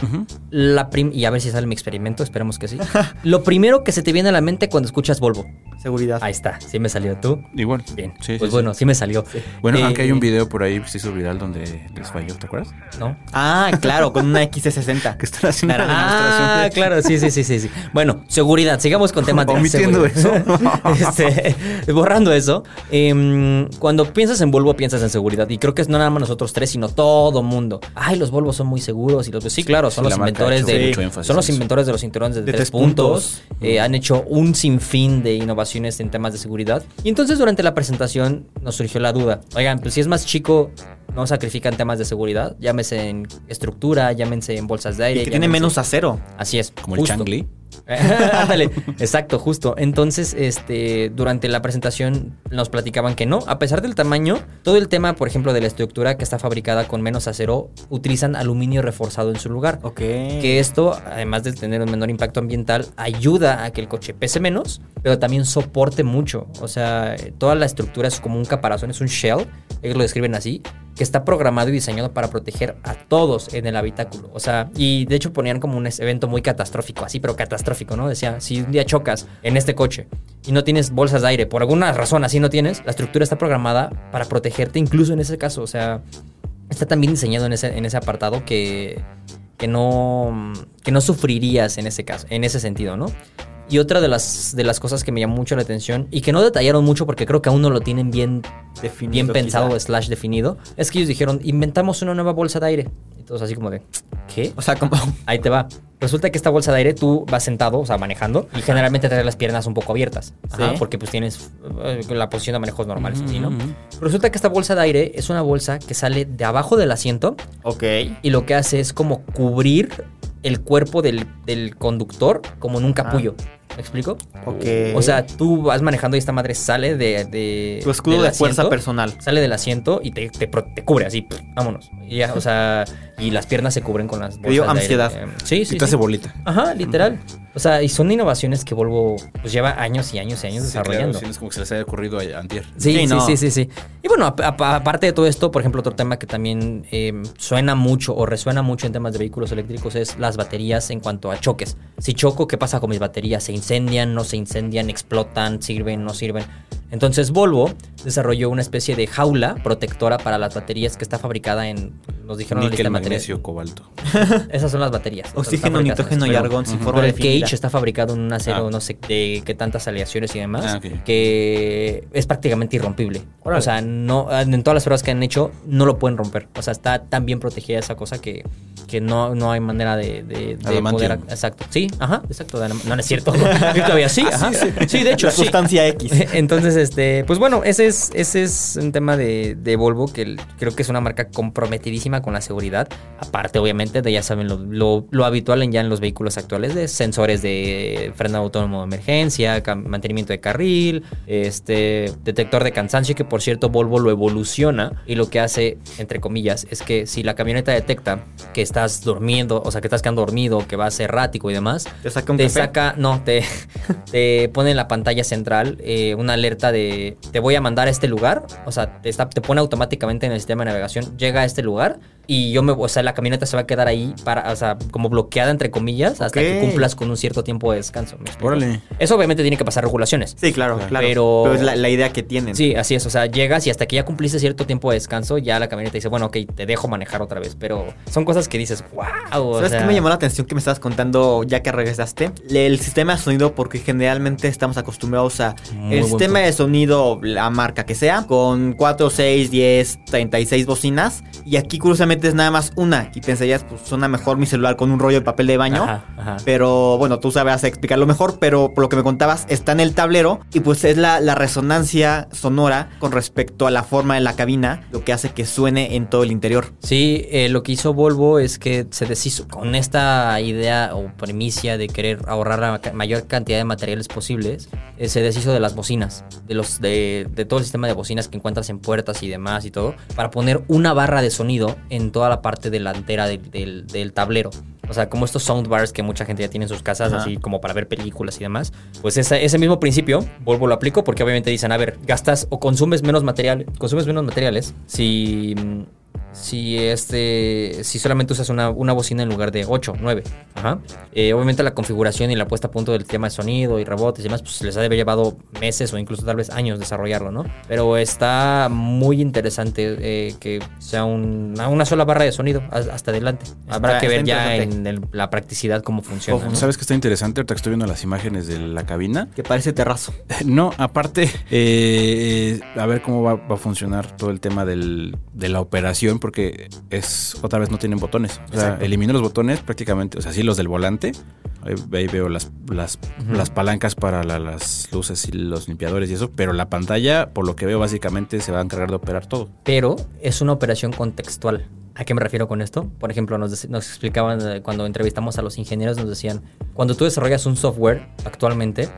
La prim- y a ver si sale mi experimento, esperemos que sí. [LAUGHS] Lo primero que se te viene a la mente cuando escuchas Volvo. Seguridad. Ahí está, sí me salió tú. Igual. Bien. Sí, pues sí, bueno, sí, me salió. Bueno, Eh, aunque hay un video por ahí se hizo viral donde les falló, ¿te acuerdas? ¿No? Ah, claro, con una XC60. Que están haciendo una Ah, claro, sí, sí, sí, sí, sí. Bueno, seguridad, sigamos con temas de Omitiendo seguridad. [LAUGHS] Este, borrando eso, em, cuando piensas en Volvo piensas en seguridad y creo que es no nada más nosotros tres, sino todo mundo. Ay, los Volvos son muy seguros y los sí, claro, son Sí, los inventores de son los en eso. inventores de los cinturones de, De tres tres puntos. puntos. Eh, han hecho un sinfín de innovaciones en temas de seguridad. Y entonces durante la presentación nos surgió la duda. Oigan, pues si es más chico, no sacrifican temas de seguridad, llámese en estructura, llámense en bolsas de aire. Y que tiene menos acero. Así es. Como el justo. Changli. [LAUGHS] Ándale, exacto, justo. Entonces, este, durante la presentación nos platicaban que no, a pesar del tamaño, todo el tema, por ejemplo, de la estructura que está fabricada con menos acero, utilizan aluminio reforzado en su lugar. Ok. Que esto, además de tener un menor impacto ambiental, ayuda a que el coche pese menos, pero también soporte mucho. O sea, toda la estructura es como un caparazón, es un shell, ellos lo describen así, que está programado y diseñado para proteger a todos en el habitáculo. O sea, y de hecho ponían como un evento muy catastrófico, así, pero catastrófico, ¿no? Decía, si un día chocas en este coche y no tienes bolsas de aire, por alguna razón así no tienes, la estructura está programada para protegerte incluso en ese caso. O sea, está tan bien diseñado en ese, en ese apartado que, que, no, que no sufrirías en ese caso, en ese sentido, ¿no? Y otra de las, de las cosas que me llamó mucho la atención y que no detallaron mucho porque creo que aún no lo tienen bien, Definido, bien pensado quizá. slash definido, es que ellos dijeron, inventamos una nueva bolsa de aire. Y todos así como de, ¿qué? O sea, como... [LAUGHS] Ahí te va. Resulta que esta bolsa de aire tú vas sentado, o sea, manejando, y generalmente traes las piernas un poco abiertas. Ajá. Porque pues tienes eh, la posición de manejos normales, así, ¿no? Resulta que esta bolsa de aire es una bolsa que sale de abajo del asiento Ok. y lo que hace es como cubrir el cuerpo del, del conductor como en un capullo. ¿Me explico? Ok. O sea, tú vas manejando y esta madre sale de. de Tu escudo de fuerza asiento, personal. Sale del asiento y te, te, cubre así. pff, vámonos. Y ya, o sea, y las piernas se cubren con las bolsas. dio de aire. ansiedad. Sí, sí. y te hace bolita. Ajá, literal. O sea, y son innovaciones que Volvo pues lleva años y años y años Sí, claro, desarrollando. sí, es como que se les haya ocurrido a antier. Sí, Sí, sí, no. sí, sí, sí. Y bueno, ap- ap- aparte de todo esto, por ejemplo, otro tema que también eh, suena mucho o resuena mucho en temas de vehículos eléctricos es las baterías en cuanto a choques. Si choco, ¿qué pasa con mis baterías? ¿Se incendian? ¿No se incendian? ¿Explotan? ¿Sirven? ¿No sirven? Entonces Volvo desarrolló una especie de jaula protectora para las baterías que está fabricada en, nos dijeron en la lista de Níquel, materiales. magnesio, cobalto. [LAUGHS] Esas son las baterías. Oxígeno, nitrógeno y argón sin Pero forma el definida. cage está fabricado en un acero, Ah. no sé de qué tantas aleaciones y demás, Ah, que es prácticamente irrompible. O sea, no, en todas las pruebas que han hecho, no lo pueden romper. O sea, está tan bien protegida esa cosa que, que no, no hay manera de, de- de Adamantium. poder. Exacto. Sí, ajá, exacto. No, no es cierto. [LAUGHS] [LAUGHS] Yo todavía sí, ajá. Sí, de hecho, La sí. sustancia X. [LAUGHS] Entonces, este, pues bueno, ese es, ese es un tema de, de Volvo que creo que es una marca comprometidísima con la seguridad. Aparte, obviamente, de ya saben lo, lo- lo habitual en ya en los vehículos actuales de sensores de freno autónomo de emergencia, mantenimiento de carril, este, detector de cansancio, que por cierto Volvo lo evoluciona y lo que hace, entre comillas, es que si la camioneta detecta que estás durmiendo, o sea, que estás quedando dormido, que vas errático y demás, Te saca un te café. saca, no, te, [LAUGHS] te pone en la pantalla central eh, una alerta de te voy a mandar a este lugar. O sea, te, está, te pone automáticamente en el sistema de navegación, llega a este lugar y yo me, o sea, la camioneta se va a quedar ahí para, o sea, como bloqueada entre comillas, hasta que cumplas con un cierto tiempo de descanso. Órale. Eso obviamente tiene que pasar regulaciones. Sí, claro, Claro. claro. Pero- es la, la idea que tienen. Sí, así es. O sea, llegas y hasta que ya cumpliste cierto tiempo de descanso, ya la camioneta dice, bueno, ok, te dejo manejar otra vez. Pero son cosas que dices, wow. ¿Sabes qué me llamó la atención que me estabas contando ya que regresaste? El sistema de sonido, porque generalmente estamos acostumbrados a Muy el sistema punto. de sonido, la marca que sea, con 4, 6, 10, 36 bocinas. Y aquí curiosamente es nada más una. Y pensarías, pues suena mejor mi celular con un rollo de papel de baño. Ajá, ajá. Pero bueno, tú sabes explicarlo mejor, pero por lo que me contabas, está en el tablero y pues es la, la resonancia sonora con respecto a la forma de la cabina, lo que hace que suene en todo el interior. Sí, eh, lo que hizo Volvo es que se deshizo con esta idea o premisa de querer ahorrar la mayor cantidad de materiales posibles. eh, se deshizo de las bocinas, de los de, de todo el sistema de bocinas que encuentras en puertas y demás y todo, para poner una barra de sonido en toda la parte delantera del, del- del tablero. O sea, como estos soundbars que mucha gente ya tiene en sus casas, Ajá. así como para ver películas y demás. Pues esa- ese mismo principio, Volvo lo aplico porque obviamente dicen, a ver, gastas o consumes menos material, consumes menos materiales si si este si solamente usas una, una bocina en lugar de 8, 9. Ajá. Eh, obviamente la configuración y la puesta a punto del tema de sonido y rebotes y demás, pues les ha de haber llevado meses o incluso tal vez años desarrollarlo, ¿no? Pero está muy interesante eh, que sea un- una, una sola barra de sonido hasta adelante. Habrá Está- que ver ya en el- la practicidad cómo funciona. ¿no? ¿Sabes que está interesante? Ahorita que estoy viendo las imágenes de la cabina. Que parece terrazo. No, aparte, eh, a ver cómo va, va a funcionar todo el tema del- de la operación, porque es otra vez no tienen botones. O sea, elimino los botones prácticamente, o sea, sí los del volante. Ahí, ahí veo las, las, las palancas para la- las luces y los limpiadores y eso, pero la pantalla, por lo que veo, básicamente se va a encargar de operar todo. pero es una operación contextual. ¿A qué me refiero con esto? Por ejemplo, nos explicaban eh, cuando entrevistamos a los ingenieros, nos decían, cuando tú desarrollas un software actualmente,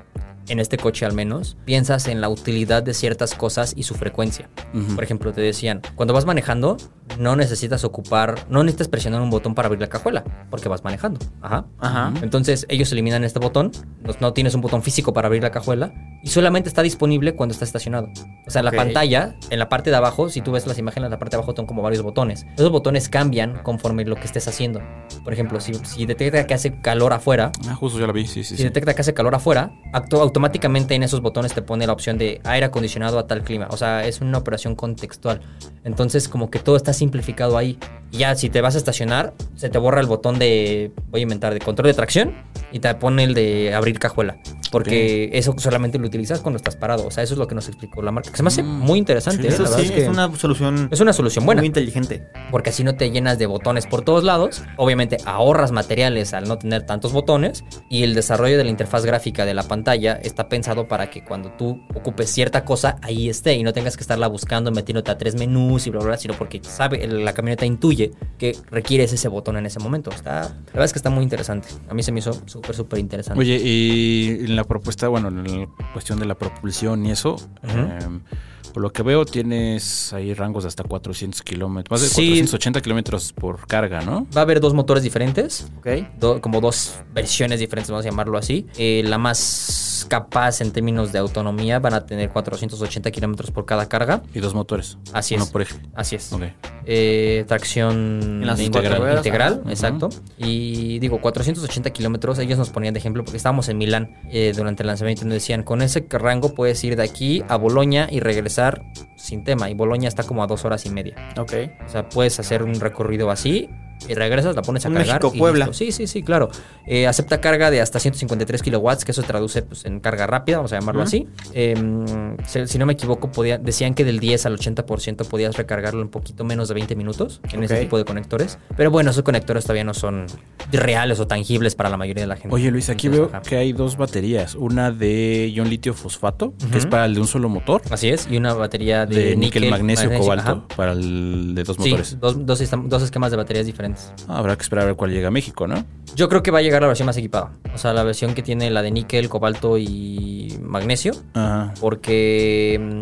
en este coche al menos, piensas en la utilidad de ciertas cosas y su frecuencia. Ujú. Por ejemplo, te decían, cuando vas manejando, no necesitas ocupar, no necesitas presionar un botón para abrir la cajuela, porque vas manejando. Ajá. Ajá. Entonces ellos eliminan este botón, no, no tienes un botón físico para abrir la cajuela y solamente está disponible cuando está estacionado. O sea, Ok. la pantalla, en la parte de abajo, si tú ves las imágenes, en la parte de abajo son como varios botones. Esos botones cambian conforme lo que estés haciendo. Por ejemplo, si, si detecta que hace calor afuera, Ah, justo ya la vi, sí, sí, si sí. detecta que hace calor afuera, actúa automáticamente en esos botones te pone la opción de aire acondicionado a tal clima. O sea, es una operación contextual. Entonces, como que todo está simplificado ahí. Y ya, si te vas a estacionar, se te borra el botón de, voy a inventar, de control de tracción y te pone el de abrir cajuela. Porque eso solamente lo utilizas cuando estás parado. O sea, eso es lo que nos explicó la marca. Que se me hace Mm, muy interesante. sí, ¿eh? Eso La sí, verdad es, que es una solución es una solución buena. muy inteligente. Porque así no te llenas de botones por todos lados. Obviamente ahorras materiales al no tener tantos botones. Y el desarrollo de la interfaz gráfica de la pantalla está pensado para que cuando tú ocupes cierta cosa, ahí esté. Y no tengas que estarla buscando, metiéndote a tres menús y bla, bla, bla. Sino porque sabe, la camioneta intuye que requieres ese botón en ese momento. Está, la verdad es que está muy interesante. A mí se me hizo súper, súper interesante. Oye, y en la propuesta, bueno, en la cuestión de la propulsión y eso, por lo que veo, tienes ahí rangos de hasta 400 kilómetros, más de Sí. 480 kilómetros por carga, ¿no? Va a haber dos motores diferentes. ¿Ok? do- como dos versiones diferentes, vamos a llamarlo así. Eh, la más capaz en términos de autonomía van a tener 480 kilómetros por cada carga. Y dos motores. Así Uno es. por eje. Así es. Ok. Eh, tracción En las integral, ruedas, integral, exacto. Y digo, 480 kilómetros, ellos nos ponían de ejemplo porque estábamos en Milán eh, durante el lanzamiento y nos decían, con ese rango puedes ir de aquí a Boloña y regresar sin tema. Y Boloña está como a dos horas y media. Ok. O sea, puedes hacer un recorrido así y regresas, la pones a Un cargar. y México-Puebla. listo. Sí, sí, sí, claro. Eh, acepta carga de hasta 153 kilowatts, que eso traduce pues, en carga rápida, vamos a llamarlo así. Eh, si, no me equivoco, podía, decían que del 10 al 80% podías recargarlo en poquito menos de 20 minutos en ese tipo de conectores. Pero bueno, esos conectores todavía no son reales o tangibles para la mayoría de la gente. Oye, Luis, aquí Entonces, veo ajá. que hay dos baterías. Una de ion litio fosfato, que es para el de un solo motor. Así es, y una batería de, De, níquel, magnesio, cobalto, ajá. para el de dos Sí, motores. dos, dos, estam- dos esquemas de baterías diferentes. Ah, habrá que esperar a ver cuál llega a México, ¿no? Yo creo que va a llegar la versión más equipada. O sea, la versión que tiene la de níquel, cobalto y magnesio. Ajá. Porque mm,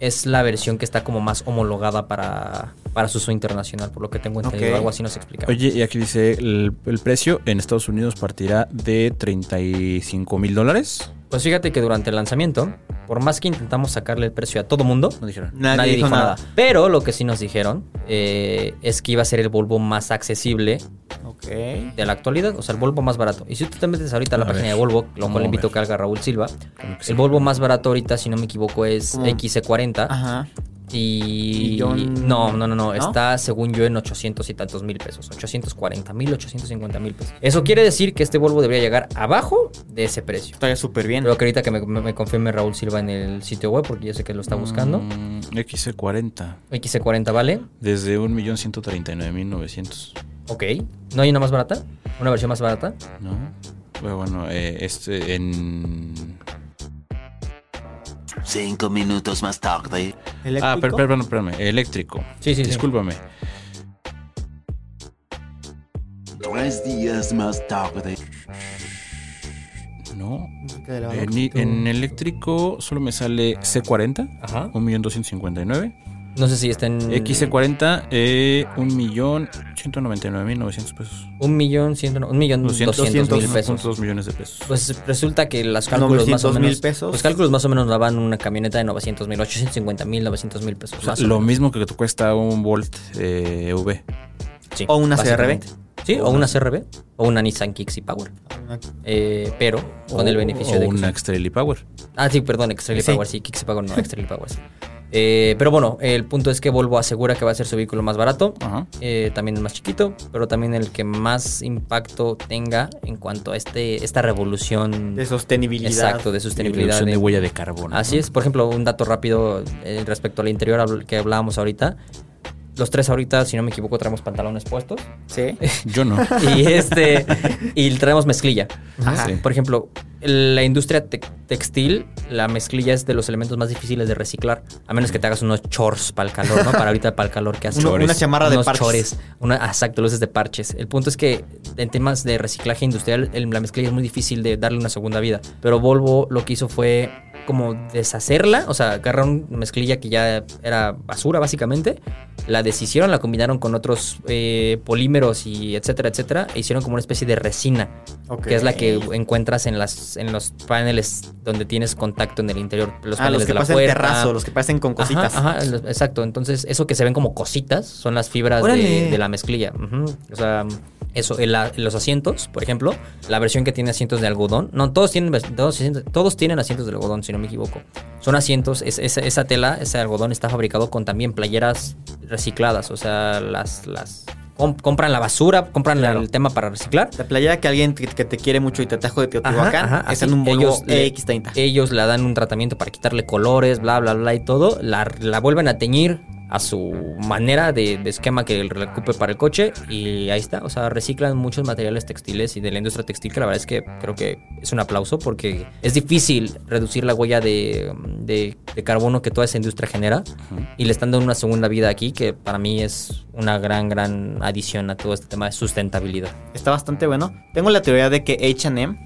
es la versión que está como más homologada para, para su uso internacional, por lo que tengo entendido. Ok. Algo así nos explica. Oye, y aquí dice, el, el precio en Estados Unidos partirá de 35 mil dólares. Pues fíjate que durante el lanzamiento, por más que intentamos sacarle el precio a todo mundo, No dijeron. Nadie, dijo nada. Pero lo que sí nos dijeron eh, es que iba a ser el Volvo más accesible de la actualidad, o sea, el Volvo más barato. Y si tú te metes ahorita a la A página ver, de Volvo, lo cual a invito ver. que haga Raúl Silva, el Volvo más barato ahorita, si no me equivoco, es ¿Cómo? XC40. Ajá. Y, ¿Y John- no, no, no, no, está según yo en 800 y tantos mil pesos, 840 mil, 850 mil pesos. Eso quiere decir que este Volvo debería llegar abajo de ese precio. Está súper bien. Creo que ahorita que me, me- me confirme Raúl Silva en el sitio web, porque yo sé que lo está buscando. Mm, XC40. XC40 vale. Desde 1.139.900. Ok. ¿No hay una más barata? ¿Una versión más barata? ¿No? Bueno, bueno eh, este en. Cinco minutos más tarde. Ah, pero, perdón, espérame. Eléctrico. Sí, sí, sí. Discúlpame. Tres días más tarde. No. En, en eléctrico solo me sale C40. Ajá. 1.259. No sé si está en... XC40, eh, 1.199.900 pesos. Un millón, ciento, un millón 200, doscientos mil pesos. 2 millones de pesos. Pues resulta que los cálculos más o 900 menos... mil pesos. Los cálculos más o menos daban una camioneta de 900 mil, 850 mil, 900 mil pesos. O sea, más o lo menos. mismo que te cuesta un Volt eh, EV. Sí, O una básicamente. Sí, o una CRV. O una Nissan Kicks y Power. Eh, pero con el beneficio o de... una Extrail Power. Ah, sí, perdón, Extrail Sí. Power, sí, Kicks y Power, no, Extrail Power, sí. Eh, pero bueno, el punto es que Volvo asegura que va a ser su vehículo más barato. Ajá. eh, también el más chiquito, pero también el que más impacto tenga en cuanto a este, esta revolución De sostenibilidad. exacto de sostenibilidad. de de- huella de carbono. Así ¿no? es, por ejemplo, un dato rápido eh, respecto al interior que hablábamos ahorita. Los tres ahorita, si no me equivoco, traemos pantalones puestos. Sí. [LAUGHS] Yo no. Y este. y traemos mezclilla. Ajá. Sí. Por ejemplo, la industria te- textil, la mezclilla es de los elementos más difíciles de reciclar. A menos que te hagas unos chores para el calor, ¿no? Para ahorita para el calor que hace. Uno- una chamarra de unos parches. chores. Una, ah, exacto, luces de parches. El punto es que en temas de reciclaje industrial, el- la mezclilla es muy difícil de darle una segunda vida. Pero Volvo lo que hizo fue como deshacerla, o sea, agarraron mezclilla que ya era basura básicamente, la deshicieron, la combinaron con otros eh, polímeros y etcétera, etcétera, e hicieron como una especie de resina, que es la que encuentras en las en los paneles donde tienes contacto en el interior, los Ah, paneles los que de la puerta. terrazo, los que parecen con cositas. Ajá, exacto. Entonces, eso que se ven como cositas son las fibras de, la mezclilla. Ujú. O sea, eso, en, la- en los asientos, por ejemplo, la versión que tiene asientos de algodón. No, todos tienen, todos, todos tienen asientos de algodón, si no me equivoco. Son asientos, es- esa, esa tela, ese algodón está fabricado con también playeras recicladas. O sea, las, las com- compran la basura, compran la- Claro. el tema para reciclar. La playera que alguien que, te quiere mucho y te trajo de Teotihuacán así. en un le- EX30. Ellos le dan un tratamiento para quitarle colores, bla, bla, bla y todo. La, la vuelven a teñir a su manera de, de esquema que le ocupe para el coche y ahí está. O sea, reciclan muchos materiales textiles y de la industria textil que la verdad es que creo que es un aplauso porque es difícil reducir la huella de, de- de carbono que toda esa industria genera y le están dando una segunda vida aquí que para mí es una gran, gran adición a todo este tema de sustentabilidad. Está bastante bueno. Tengo la teoría de que H&M,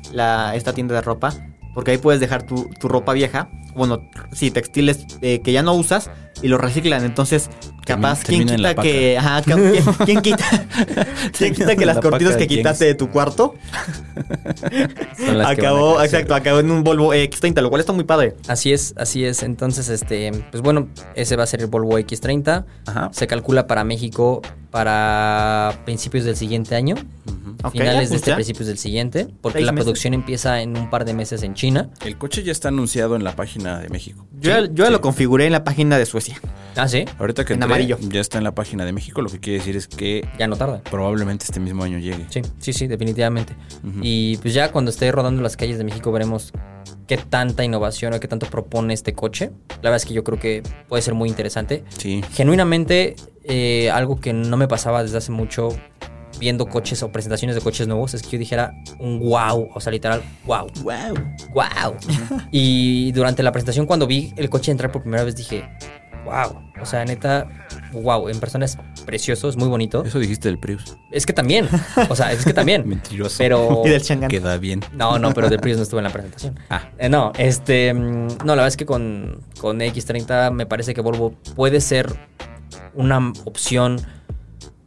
esta tienda de ropa, porque ahí puedes dejar tu, tu ropa vieja, bueno, sí, textiles eh, que ya no usas y lo reciclan. Entonces, capaz, ¿quién quita que... Ajá, ¿quién, quién [LAUGHS] quita, ¿quién quita que las la cortinas que quitaste de tu cuarto acabó, exacto, acabó en un Volvo X30, lo cual está muy padre. Así es, así es. Entonces, este, pues bueno, ese va a ser el Volvo X30. Ajá. Se calcula para México para principios del siguiente año. Finales de este, ya. principios del siguiente. Porque la meses. producción empieza en un par de meses en China. El coche ya está anunciado en la página de México. Yo, ya- yo Sí. lo configuré en la página de Suecia. Ah, sí. Ahorita que En entré, amarillo. ya está en la página de México, lo que quiere decir es que Ya no tarda. probablemente este mismo año llegue. Sí, sí, sí, definitivamente. Y pues ya cuando esté rodando las calles de México veremos qué tanta innovación o qué tanto propone este coche. La verdad es que yo creo que puede ser muy interesante. Sí. Genuinamente, eh, algo que no me pasaba desde hace mucho viendo coches o presentaciones de coches nuevos es que yo dijera un wow, o sea, literal, wow, Wow. wow. y durante la presentación, cuando vi el coche entrar por primera vez, dije, wow, o sea, neta, wow, en persona es precioso, es muy bonito. Eso dijiste del Prius. Es que también, o sea, es que también. [LAUGHS] Mentiroso. Pero. [LAUGHS] Y del Chang'an. Queda bien. No, no, pero del Prius no estuve en la presentación. Ah. Eh, no, este. mm, No, la verdad es que con, con X30 me parece que Volvo puede ser una opción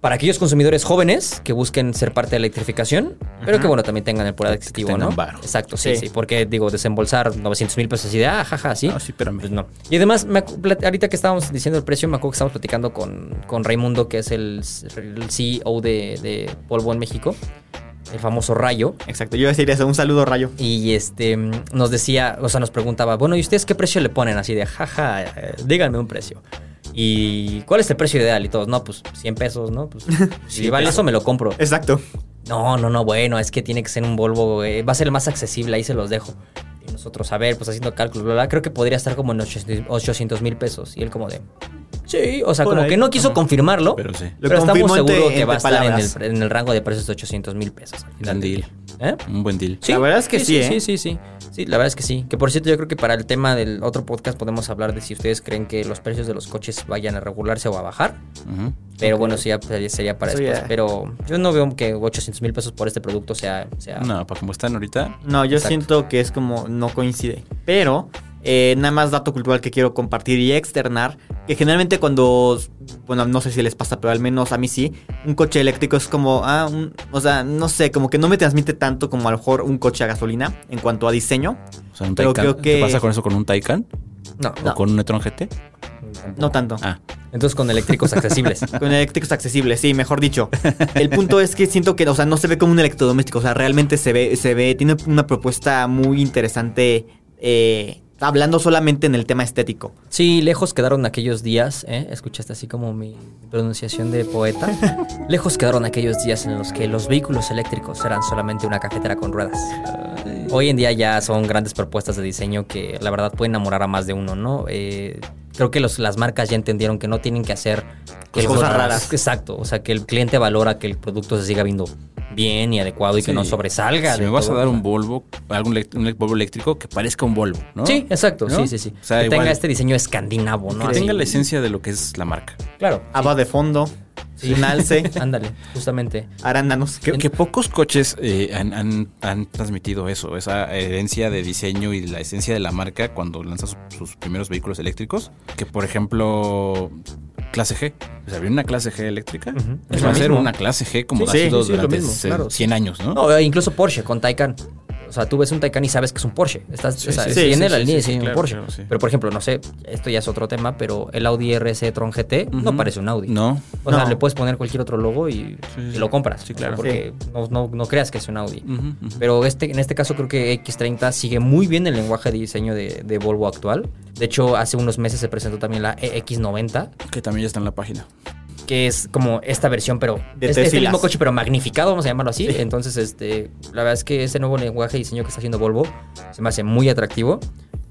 para aquellos consumidores jóvenes que busquen ser parte de la electrificación, pero que bueno, también tengan el poder adquisitivo, ¿no? varo. Exacto, sí, sí, Sí. porque digo, desembolsar 900 mil pesos así de, ah, jaja, sí. No, sí, espérame. Pues no. Y además, me ahorita que estábamos diciendo el precio, me acuerdo que estábamos platicando con, con Raimundo, que es el, el CEO de, de Volvo en México, el famoso Rayo. Exacto, yo iba a decir eso, un saludo rayo. Y este nos decía, o sea, nos preguntaba, bueno, ¿y ustedes qué precio le ponen? Así de, jaja, eh, díganme un precio. ¿Y cuál es el precio ideal? Y todos, no, pues 100 pesos, ¿no? Pues [LAUGHS] si vale eso, me lo compro. Exacto. No, no, no, bueno, es que tiene que ser un Volvo, eh, va a ser el más accesible, ahí se los dejo. Y nosotros, a ver, pues haciendo cálculos, bla, bla, creo que podría estar como en 800 mil pesos. Y él como de, sí, o sea, Por como ahí. que no quiso confirmarlo, Pero sí. Pero estamos seguros que va a estar en el, en rango de precios de 800 mil pesos. al final deal. ¿Eh? Un buen deal. La verdad es que sí, ¿eh? Sí, sí, sí. Sí, la verdad es que sí. Que por cierto, yo creo que para el tema del otro podcast podemos hablar de si ustedes creen que los precios de los coches vayan a regularse o a bajar. Pero bueno, sí, ya sería- sería para Eso después. ya. Pero yo no veo que 800 mil pesos por este producto sea... sea No, para como están ahorita. No, yo Exacto. siento que es como no coincide. Pero, eh, nada más dato cultural que quiero compartir y externar, que generalmente cuando, bueno, no sé si les pasa, pero al menos a mí sí, un coche eléctrico es como, ah, un- o sea, no sé, como que no me transmite tanto como a lo mejor un coche a gasolina en cuanto a diseño. O sea, un Pero Taycan. creo que- ¿Qué pasa con eso con un Taycan? No, No. ¿O con un e-tron GT? No tanto. Ah, Entonces con eléctricos [LAUGHS] accesibles. Con eléctricos accesibles, sí, mejor dicho. El punto es que siento que, o sea, no se ve como un electrodoméstico, o sea, realmente se ve, se ve, tiene una propuesta muy interesante, eh, hablando solamente en el tema estético. Sí, lejos quedaron aquellos días, ¿eh? Escuchaste así como mi pronunciación de poeta. [LAUGHS] lejos quedaron aquellos días en los que los vehículos eléctricos eran solamente una cafetera con ruedas. Hoy en día ya son grandes propuestas de diseño que la verdad pueden enamorar a más de uno, ¿no? Eh, creo que los- las marcas ya entendieron que no tienen que hacer que el Cosas raras. Exacto, o sea, que el cliente valora que el producto se siga viendo bien y adecuado y que no sobresalga. si me vas a dar un Volvo, algún un Volvo eléctrico que parezca un Volvo, ¿no? Sí, exacto, ¿No? sí, sí, sí. O sea, que igual- tenga este diseño escandinavo, ¿no? Que Así. tenga la esencia de lo que es la marca. Claro. Ava de fondo. Sí. Un alce. [LAUGHS] Ándale, justamente. Arándanos. Que, que pocos coches eh, han, han- han transmitido eso, esa herencia de diseño y la esencia de la marca cuando lanza sus, sus primeros vehículos eléctricos. Que por ejemplo, clase G. O sea, viene una clase G eléctrica. Es va a ser una clase G como Sí, ha sí, sido sí, es lo durante mismo, se- claro. 100 años, ¿no? No, incluso Porsche con Taycan. O sea, tú ves un Taycan y sabes que es un Porsche. Estás, Sí, o sea, sí, tiene sí, la sí, línea de sí, diseño de un claro, Porsche. claro, sí. Pero por ejemplo, no sé, esto ya es otro tema, pero el Audi RS Tron GT no parece un Audi. No. O sea, le puedes poner cualquier otro logo y, Sí, y sí. lo compras. Sí, O sea, claro. Porque no, no- no creas que es un Audi. Pero este, en este caso creo que X30 sigue muy bien el lenguaje de diseño de, de Volvo actual. De hecho, hace unos meses se presentó también la E EX90, Que también ya está en la página. Que es como esta versión, pero De es este mismo coche, pero magnificado, vamos a llamarlo así. Entonces, este, la verdad es que ese nuevo lenguaje de diseño que está haciendo Volvo se me hace muy atractivo.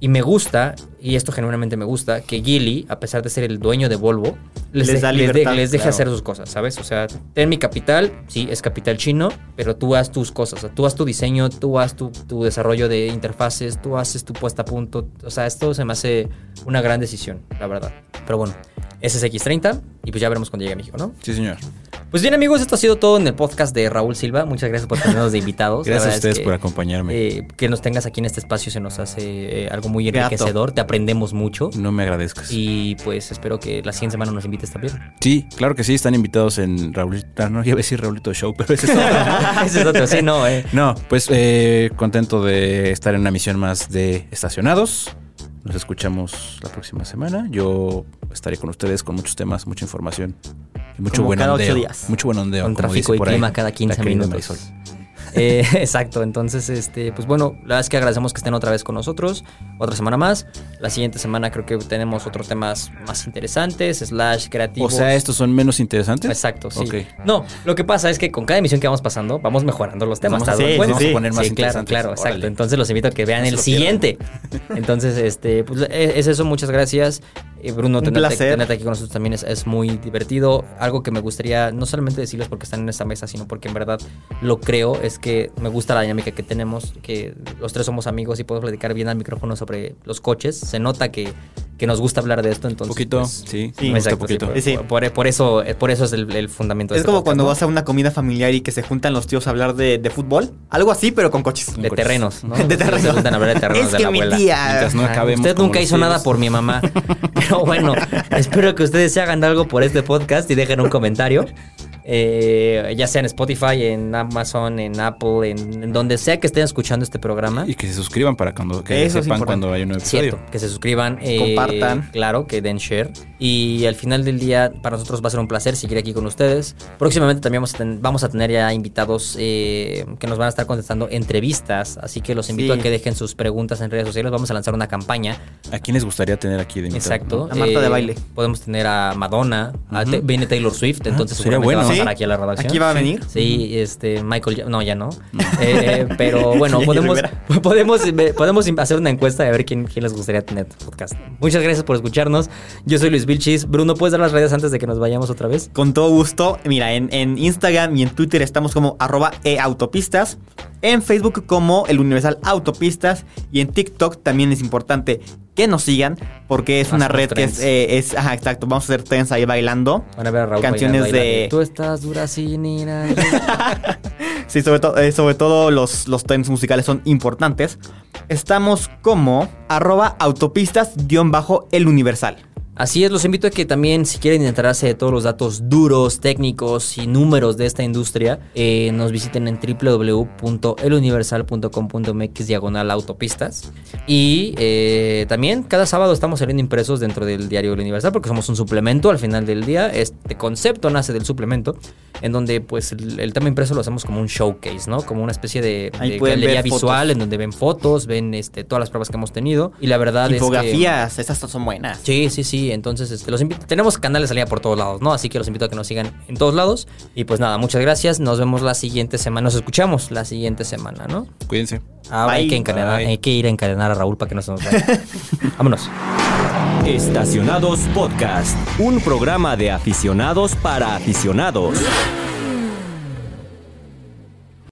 Y me gusta, y esto genuinamente me gusta, que Geely, a pesar de ser el dueño de Volvo, les, Les de- da les de- libertad, les deje claro. hacer sus cosas, ¿sabes? O sea, ten mi capital, sí, es capital chino, pero tú haz tus cosas. O sea, tú haz tu diseño, tú haz tu, tu desarrollo de interfaces, tú haces tu puesta a punto. O sea, esto se me hace una gran decisión, la verdad. Pero bueno, ese es X30 y pues ya veremos cuando llegue a México, ¿no? Sí, señor. Pues bien, amigos, esto ha sido todo en el podcast de Raúl Silva. Muchas gracias por tenernos de invitados. [LAUGHS] Gracias a es ustedes que, por acompañarme. eh, que nos tengas aquí en este espacio se nos hace eh, algo muy enriquecedor. Te aprendemos mucho. no me agradezcas. Y pues espero que la siguiente semana nos invites también. Sí, claro que sí, están invitados en Raulito. No iba a decir Raulito Show, pero ese es otro. [LAUGHS] Ese es otro, sí, no, eh. No, pues eh, contento de estar en una misión más de Estacionados. Nos escuchamos la próxima semana. Yo estaré con ustedes con muchos temas, mucha información y mucho Como buen cada ocho días. Mucho buen ondeo. Con como tráfico dice y por ahí clima cada la 15 querida minutos. Eh, [LAUGHS] exacto, entonces, este, pues bueno, la verdad es que agradecemos que estén otra vez con nosotros, otra semana más. La siguiente semana creo que tenemos otros temas más interesantes, slash O creativos. sea, estos son menos interesantes. Exacto, sí. No, lo que pasa es que con cada emisión que vamos pasando, vamos mejorando los temas. Vamos a- ¿te das sí, sí. a poner más Sí, claro, claro, exacto. Órale. Entonces los invito a que vean el siguiente. [LAUGHS] Entonces, este, pues e- es eso, muchas gracias. Eh, Bruno, Un tenerte, tenerte aquí con nosotros también es, es muy divertido. Algo que me gustaría no solamente decirles porque están en esta mesa, sino porque en verdad lo creo, es que me gusta la dinámica que tenemos, que los tres somos amigos y podemos platicar bien al micrófono sobre los coches. Se nota que, que nos gusta hablar de esto, entonces... poquito, pues, sí. Sí, me gusta Exacto, poquito. sí, por, Sí. por- por eso, por eso es el, el fundamento de Es este como podcast, cuando ¿no? vas a una comida familiar y que se juntan los tíos a hablar de, de fútbol. Algo así, pero con coches. De coches. terrenos, ¿no? [LAUGHS] De terrenos. Se juntan a hablar de terrenos Es de que la mi abuela. tía- no Usted nunca hizo nada por mi mamá. [LAUGHS] Pero bueno, espero que ustedes se hagan algo por este podcast y dejen un comentario. Eh, ya sea en Spotify, en Amazon, en Apple, en, en donde sea que estén escuchando este programa. Y que se suscriban para cuando que Eso sepan cuando hay un nuevo episodio. Cierto, que se suscriban, eh, Compartan. Claro, que den share. Y al final del día, para nosotros va a ser un placer seguir aquí con ustedes. Próximamente también vamos a, ten- vamos a tener ya invitados eh, que nos van a estar contestando entrevistas. Así que los invito Sí. a que dejen sus preguntas en redes sociales. Vamos a lanzar una campaña. ¿A quién les gustaría tener aquí de invitado? Exacto. A Marta de baile. Podemos tener a Madonna, viene Taylor Swift, entonces sería seguramente bueno. A aquí a la redacción. Aquí va a venir. Sí, este, Michael, no, ya no. Eh, pero [LAUGHS] bueno, podemos, [LAUGHS] podemos, podemos hacer una encuesta de ver quién, quién les gustaría tener podcast. Muchas gracias por escucharnos. Yo soy Luis Vilchis. Bruno, ¿puedes dar las redes antes de que nos vayamos otra vez? Con todo gusto. Mira, en, en Instagram y en Twitter estamos como arroba eautopistas. En Facebook como el Universal Autopistas. Y en TikTok también es importante que nos sigan. Porque es una red que es, eh, es- Ajá, exacto. Vamos a hacer trends ahí bailando. Van a ver a Raúl Canciones bailando, de-. Tú estás dura sin ir a- [LAUGHS] Sí, sobre, to- eh, sobre todo los, los trends musicales son importantes. Estamos como arroba autopistas-el Universal. Así es, los invito a que también, si quieren enterarse de todos los datos duros, técnicos y números de esta industria, eh, nos visiten en www.eluniversal.com.mx diagonal autopistas. Y eh, también cada sábado estamos saliendo impresos dentro del diario El Universal porque somos un suplemento al final del día. Este concepto nace del suplemento, en donde pues el, el tema impreso lo hacemos como un showcase, ¿no? Como una especie de, de galería ver fotos. visual en donde ven fotos, ven este, todas las pruebas que hemos tenido. Y la verdad es que... Infografías, esas son buenas. Sí, sí, sí. Entonces, este, los invito. Tenemos canales de salida por todos lados, ¿no? Así que los invito a que nos sigan en todos lados. Y pues nada, muchas gracias. Nos vemos la siguiente semana. Nos escuchamos la siguiente semana, ¿no? Cuídense. Ahora hay que, encadenar, Bye. hay que ir a encadenar a Raúl para que no se nos vaya. [LAUGHS] Vámonos. Estacionados Podcast, un programa de aficionados para aficionados.